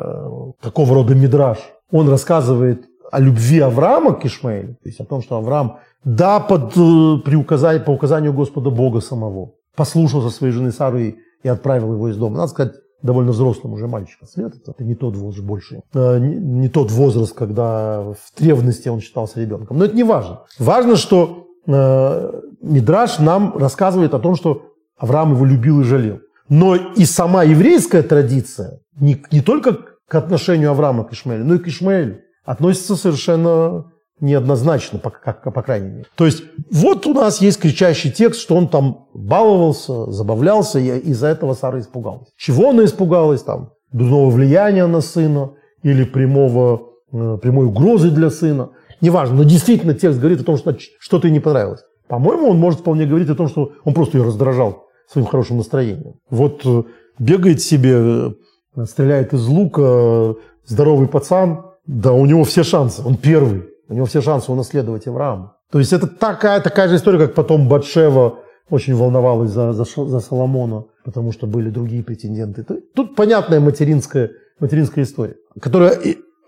такого рода мидраж, он рассказывает о любви Авраама к Ишмаэлю, то есть о том, что Авраам, да, под, э, при указании, по указанию Господа Бога самого, послушался своей жены Сары и отправил его из дома. Надо сказать, довольно взрослым уже мальчиком лет. Это не тот возраст больше. Э, не, тот возраст, когда в древности он считался ребенком. Но это не важно. Важно, что э, Мидраш нам рассказывает о том, что Авраам его любил и жалел. Но и сама еврейская традиция, не, не только к отношению Авраама к Ишмаэлю, но и к Ишмаэлю относится совершенно неоднозначно, по, как, по крайней мере. То есть вот у нас есть кричащий текст, что он там баловался, забавлялся, и из-за этого Сара испугалась. Чего она испугалась? Там, дурного влияния на сына или прямого, э, прямой угрозы для сына. Неважно, но действительно текст говорит о том, что что-то ей не понравилось. По-моему, он может вполне говорить о том, что он просто ее раздражал своим хорошим настроением. Вот э, бегает себе, э, стреляет из лука, здоровый пацан, да, у него все шансы, он первый. У него все шансы унаследовать Авраама. То есть это такая, такая же история, как потом Батшева очень волновалась за, за, за Соломона, потому что были другие претенденты. Тут понятная материнская, материнская история, которая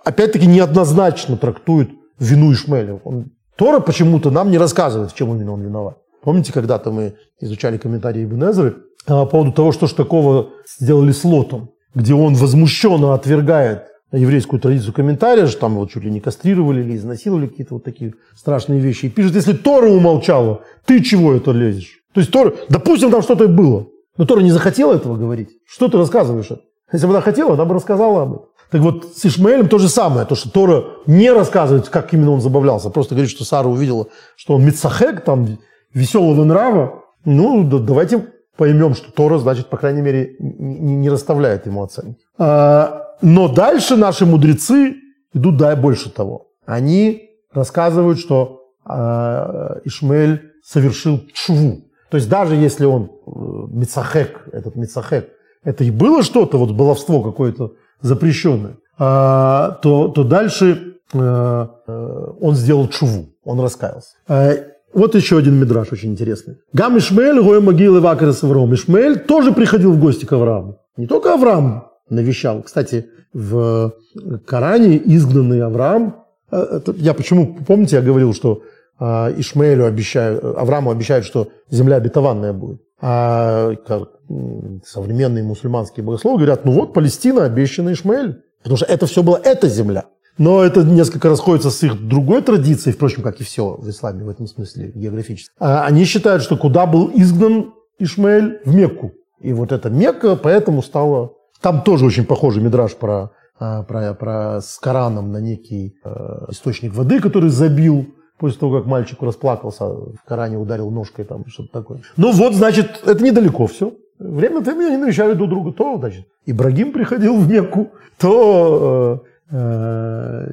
опять-таки неоднозначно трактует вину Ишмеля. Он Тора почему-то нам не рассказывает, в чем именно он виноват. Помните, когда-то мы изучали комментарии Ибн Эзры по поводу того, что ж такого сделали с Лотом, где он возмущенно отвергает еврейскую традицию комментария, что там вот чуть ли не кастрировали или изнасиловали какие-то вот такие страшные вещи. И пишет, если Тора умолчала, ты чего это лезешь? То есть Тора, допустим, там что-то было, но Тора не захотела этого говорить. Что ты рассказываешь это? Если бы она хотела, она бы рассказала об этом. Так вот, с Ишмаэлем то же самое. То, что Тора не рассказывает, как именно он забавлялся. Просто говорит, что Сара увидела, что он мицахек, там, веселого нрава. Ну, да, давайте поймем, что Тора, значит, по крайней мере, не, не расставляет ему оценки. А, но дальше наши мудрецы идут да, больше того. Они рассказывают, что а, Ишмаэль совершил чуву. То есть даже если он э, мицахек, этот мицахек, это и было что-то, вот баловство какое-то запрещенное, а, то, то дальше а, он сделал чуву, он раскаялся. Вот еще один мидраж очень интересный. Гам Ишмель, Гоя могилы Вакара с Авраам. Ишмель тоже приходил в гости к Аврааму. Не только Авраам навещал. Кстати, в Коране изгнанный Авраам, я почему, помните, я говорил, что Ишмаэлю обещают, Аврааму обещают, что земля обетованная будет. А современные мусульманские богословы говорят, ну вот Палестина обещана Ишмаэль. Потому что это все была эта земля. Но это несколько расходится с их другой традицией, впрочем, как и все в исламе в этом смысле географически. А они считают, что куда был изгнан Ишмаэль? В Мекку. И вот эта Мекка поэтому стала... Там тоже очень похожий мидраж про, а, про, про с Кораном на некий э, источник воды, который забил после того, как мальчик расплакался, в Коране ударил ножкой там, что-то такое. Ну вот, значит, это недалеко все. Время от времени они навещали друг друга. То, значит, Ибрагим приходил в Мекку, то э, э,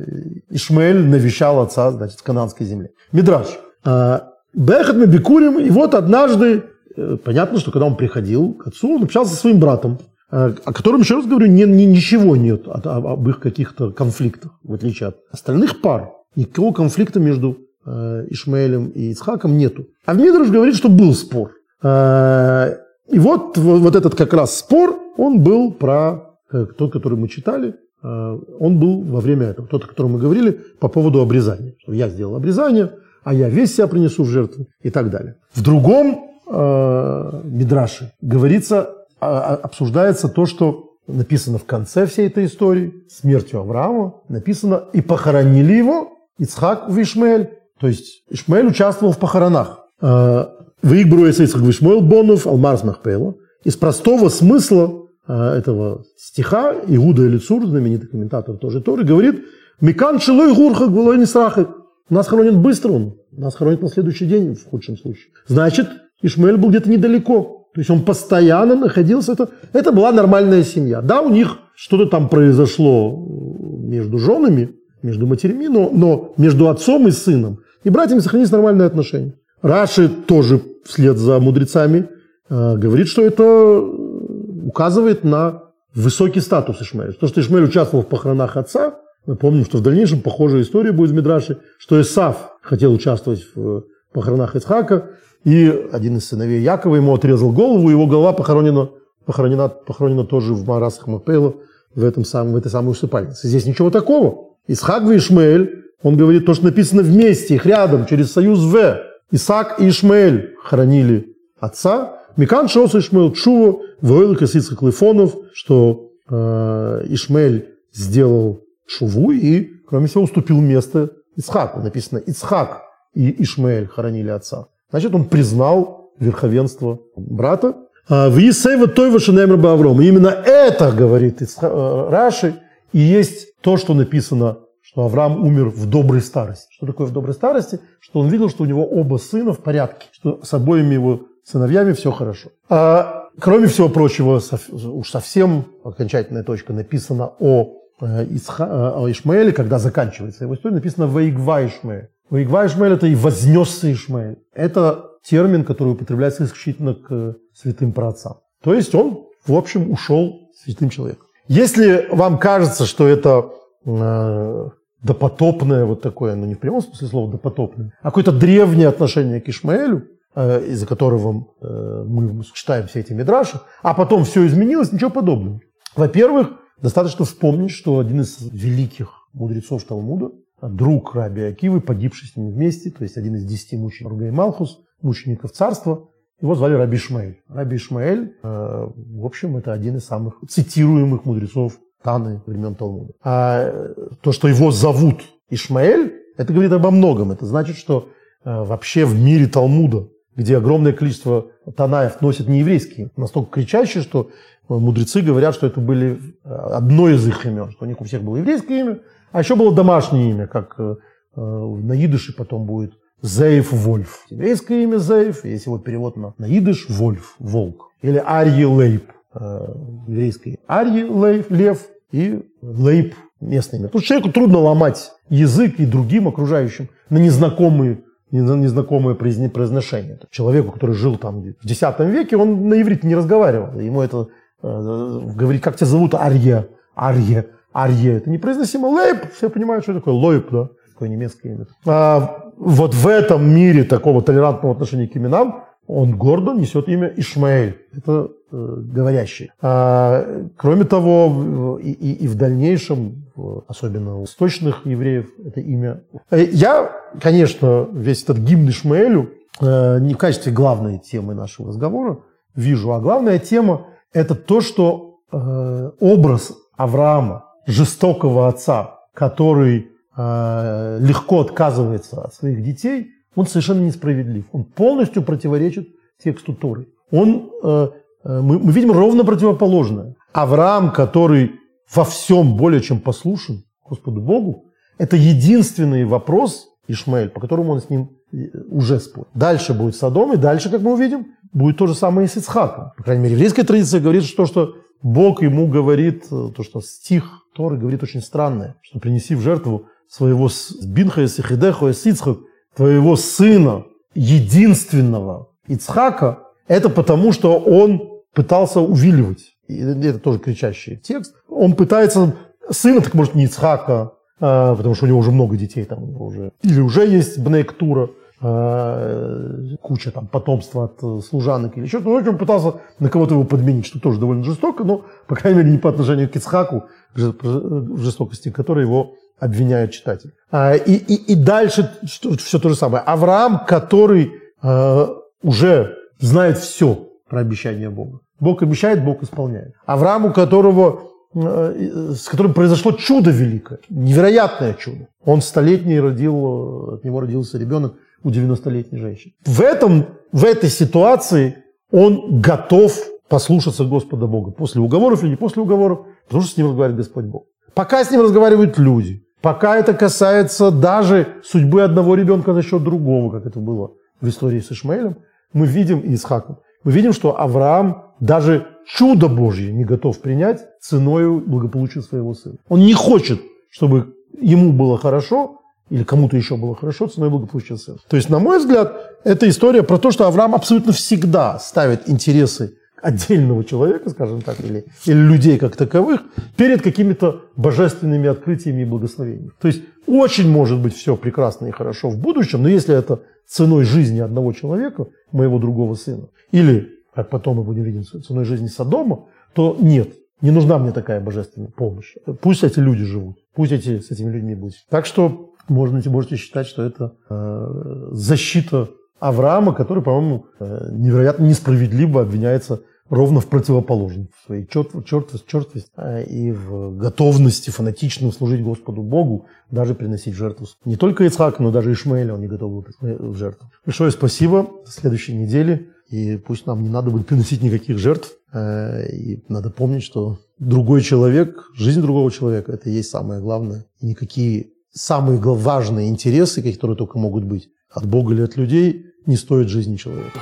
Ишмаэль навещал отца, значит, в канадской земле. Мидраж. Э, Бехат мы бикурим, и вот однажды, э, понятно, что когда он приходил к отцу, он общался со своим братом, э, о котором, еще раз говорю, не, не, ничего нет от, об их каких-то конфликтах, в отличие от остальных пар. Никакого конфликта между э, Ишмаэлем и Ицхаком нету. А в Мидраш говорит, что был спор. Э, и вот, вот этот как раз спор, он был про э, тот, который мы читали, э, он был во время этого, тот, о котором мы говорили, по поводу обрезания. Что я сделал обрезание, а я весь себя принесу в жертву и так далее. В другом э, Мидраше говорится, обсуждается то, что написано в конце всей этой истории, смертью Авраама, написано «И похоронили его Ицхак в Ишмаэль». То есть Ишмаэль участвовал в похоронах. Э, Выигбру Ицхак Вишмойл Бонов Алмарс Махпейла. Из простого смысла этого стиха Иуда Элицур, знаменитый комментатор тоже Торы, говорит «Микан шилой гурха гвалой не страхак». Нас хоронят быстро он, нас хоронят на следующий день в худшем случае. Значит, Ишмаэль был где-то недалеко. То есть он постоянно находился, это, это была нормальная семья. Да, у них что-то там произошло между женами, между матерями, но, но между отцом и сыном и братьями сохранились нормальные отношения. Раши тоже вслед за мудрецами э, говорит, что это указывает на высокий статус Ишмаэля. То, что Ишмаэль участвовал в похоронах отца, мы помним, что в дальнейшем похожая история будет в Мидраше, что Исав хотел участвовать в похоронах Ицхака, и один из сыновей Якова ему отрезал голову, его голова похоронена, похоронена, похоронена тоже в Марасах Мапейла, в, этом самом, в этой самой усыпальнице. Здесь ничего такого. Исхак и Ишмаэль, он говорит то, что написано вместе, их рядом, через союз В. Исаак и Ишмаэль хранили отца. Микан Шос Ишмаэль Чува, Войлых и Ицхак Лифонов, что э, Ишмаэль сделал Шуву и, кроме всего, уступил место Ицхаку. Написано Ицхак и Ишмаэль хоронили отца. Значит, он признал верховенство брата. А, в Есева Тойва Шинемра Авром. Именно это, говорит э, Раши, и есть то, что написано что Авраам умер в доброй старости. Что такое в доброй старости? Что он видел, что у него оба сына в порядке, что с обоими его сыновьями все хорошо. А, кроме всего прочего, уж совсем окончательная точка написана о, э, Исха, э, о Ишмаэле, когда заканчивается его история, написано «Ваигва Ишмаэль». «Ваигва Ишмаэль» – это и «вознесся Ишмаэль». Это термин, который употребляется исключительно к святым праотцам. То есть он, в общем, ушел святым человеком. Если вам кажется, что это э, допотопное вот такое, ну не в прямом смысле слова допотопное, а какое-то древнее отношение к Ишмаэлю, э, из-за которого э, мы читаем все эти мидраши, а потом все изменилось, ничего подобного. Во-первых, достаточно вспомнить, что один из великих мудрецов Талмуда, друг Раби Акивы, погибший с ним вместе, то есть один из десяти мучеников Ругей Малхус, мучеников царства. Его звали Раби Ишмаэль. Раби Ишмаэль, э, в общем, это один из самых цитируемых мудрецов Таны времен Талмуда. А то, что его зовут Ишмаэль, это говорит обо многом. Это значит, что э, вообще в мире Талмуда, где огромное количество Танаев носят нееврейские, настолько кричащие, что мудрецы говорят, что это были э, одно из их имен, что у них у всех было еврейское имя, а еще было домашнее имя, как э, на идыше потом будет Зейф Вольф. Еврейское имя Зейф, если его перевод на, на идыш, Вольф, волк. Или Арье Лейб, еврейское Арье Лейб, лев, и Лейб, местное имя. Тут человеку трудно ломать язык и другим окружающим на незнакомые незнакомое произношение. Человеку, который жил там в X веке, он на иврите не разговаривал. Ему это э, говорить, как тебя зовут, Арье, Арье, Арье. Это непроизносимо. Лейб, все понимают, что такое лойб, да, такое немецкое имя. А вот в этом мире такого толерантного отношения к именам он гордо несет имя Ишмаэль. Это э, говорящий. А, кроме того, и, и, и в дальнейшем, особенно у восточных евреев, это имя. Э, я, конечно, весь этот гимн Ишмаэлю э, не в качестве главной темы нашего разговора вижу, а главная тема – это то, что э, образ Авраама, жестокого отца, который э, легко отказывается от своих детей – он совершенно несправедлив. Он полностью противоречит тексту Торы. Он, э, э, мы, мы видим ровно противоположное. Авраам, который во всем более чем послушен Господу Богу, это единственный вопрос, Ишмаэль, по которому он с ним э, уже спорит. Дальше будет Содом, и дальше, как мы увидим, будет то же самое и с Ицхаком. По крайней мере, еврейская традиция говорит, что, что Бог ему говорит, то, что стих Торы говорит очень странное, что принеси в жертву своего бинха и сихидеха и сицхак, твоего сына, единственного Ицхака, это потому, что он пытался увиливать. И это тоже кричащий текст. Он пытается сына, так может не Ицхака, а, потому что у него уже много детей там уже. Или уже есть Бнейктура, куча там потомства от служанок или что-то. Он пытался на кого-то его подменить, что тоже довольно жестоко, но, по крайней мере, не по отношению к Ицхаку, в жестокости которой его обвиняет читатель. А, и, и, и дальше все то же самое. Авраам, который э, уже знает все про обещание Бога. Бог обещает, Бог исполняет. Авраам, у которого, э, с которым произошло чудо великое, невероятное чудо. Он столетний родил, от него родился ребенок у 90-летней женщины. В, этом, в этой ситуации он готов послушаться Господа Бога. После уговоров или не после уговоров, потому что с ним разговаривает Господь Бог. Пока с ним разговаривают люди, Пока это касается даже судьбы одного ребенка за счет другого, как это было в истории с Ишмаэлем, мы видим и Исхаком, мы видим, что Авраам даже чудо Божье не готов принять ценой благополучия своего сына. Он не хочет, чтобы ему было хорошо, или кому-то еще было хорошо, ценой благополучия сына. То есть, на мой взгляд, это история про то, что Авраам абсолютно всегда ставит интересы отдельного человека, скажем так, или, или людей как таковых, перед какими-то божественными открытиями и благословениями. То есть очень может быть все прекрасно и хорошо в будущем, но если это ценой жизни одного человека, моего другого сына, или, как потом мы будем видеть, ценой жизни Содома, то нет, не нужна мне такая божественная помощь. Пусть эти люди живут, пусть эти, с этими людьми будут. Так что можно, можете считать, что это э, защита Авраама, который, по-моему, э, невероятно несправедливо обвиняется ровно в противоположном, в своей черт, черт, чертвости а, и в готовности фанатично служить Господу Богу, даже приносить жертву. Не только Ицхак, но даже Ишмаэля он не готов был в жертву. Большое спасибо. До следующей недели. И пусть нам не надо будет приносить никаких жертв. А, и надо помнить, что другой человек, жизнь другого человека, это и есть самое главное. И никакие самые важные интересы, которые только могут быть от Бога или от людей, не стоят жизни человека.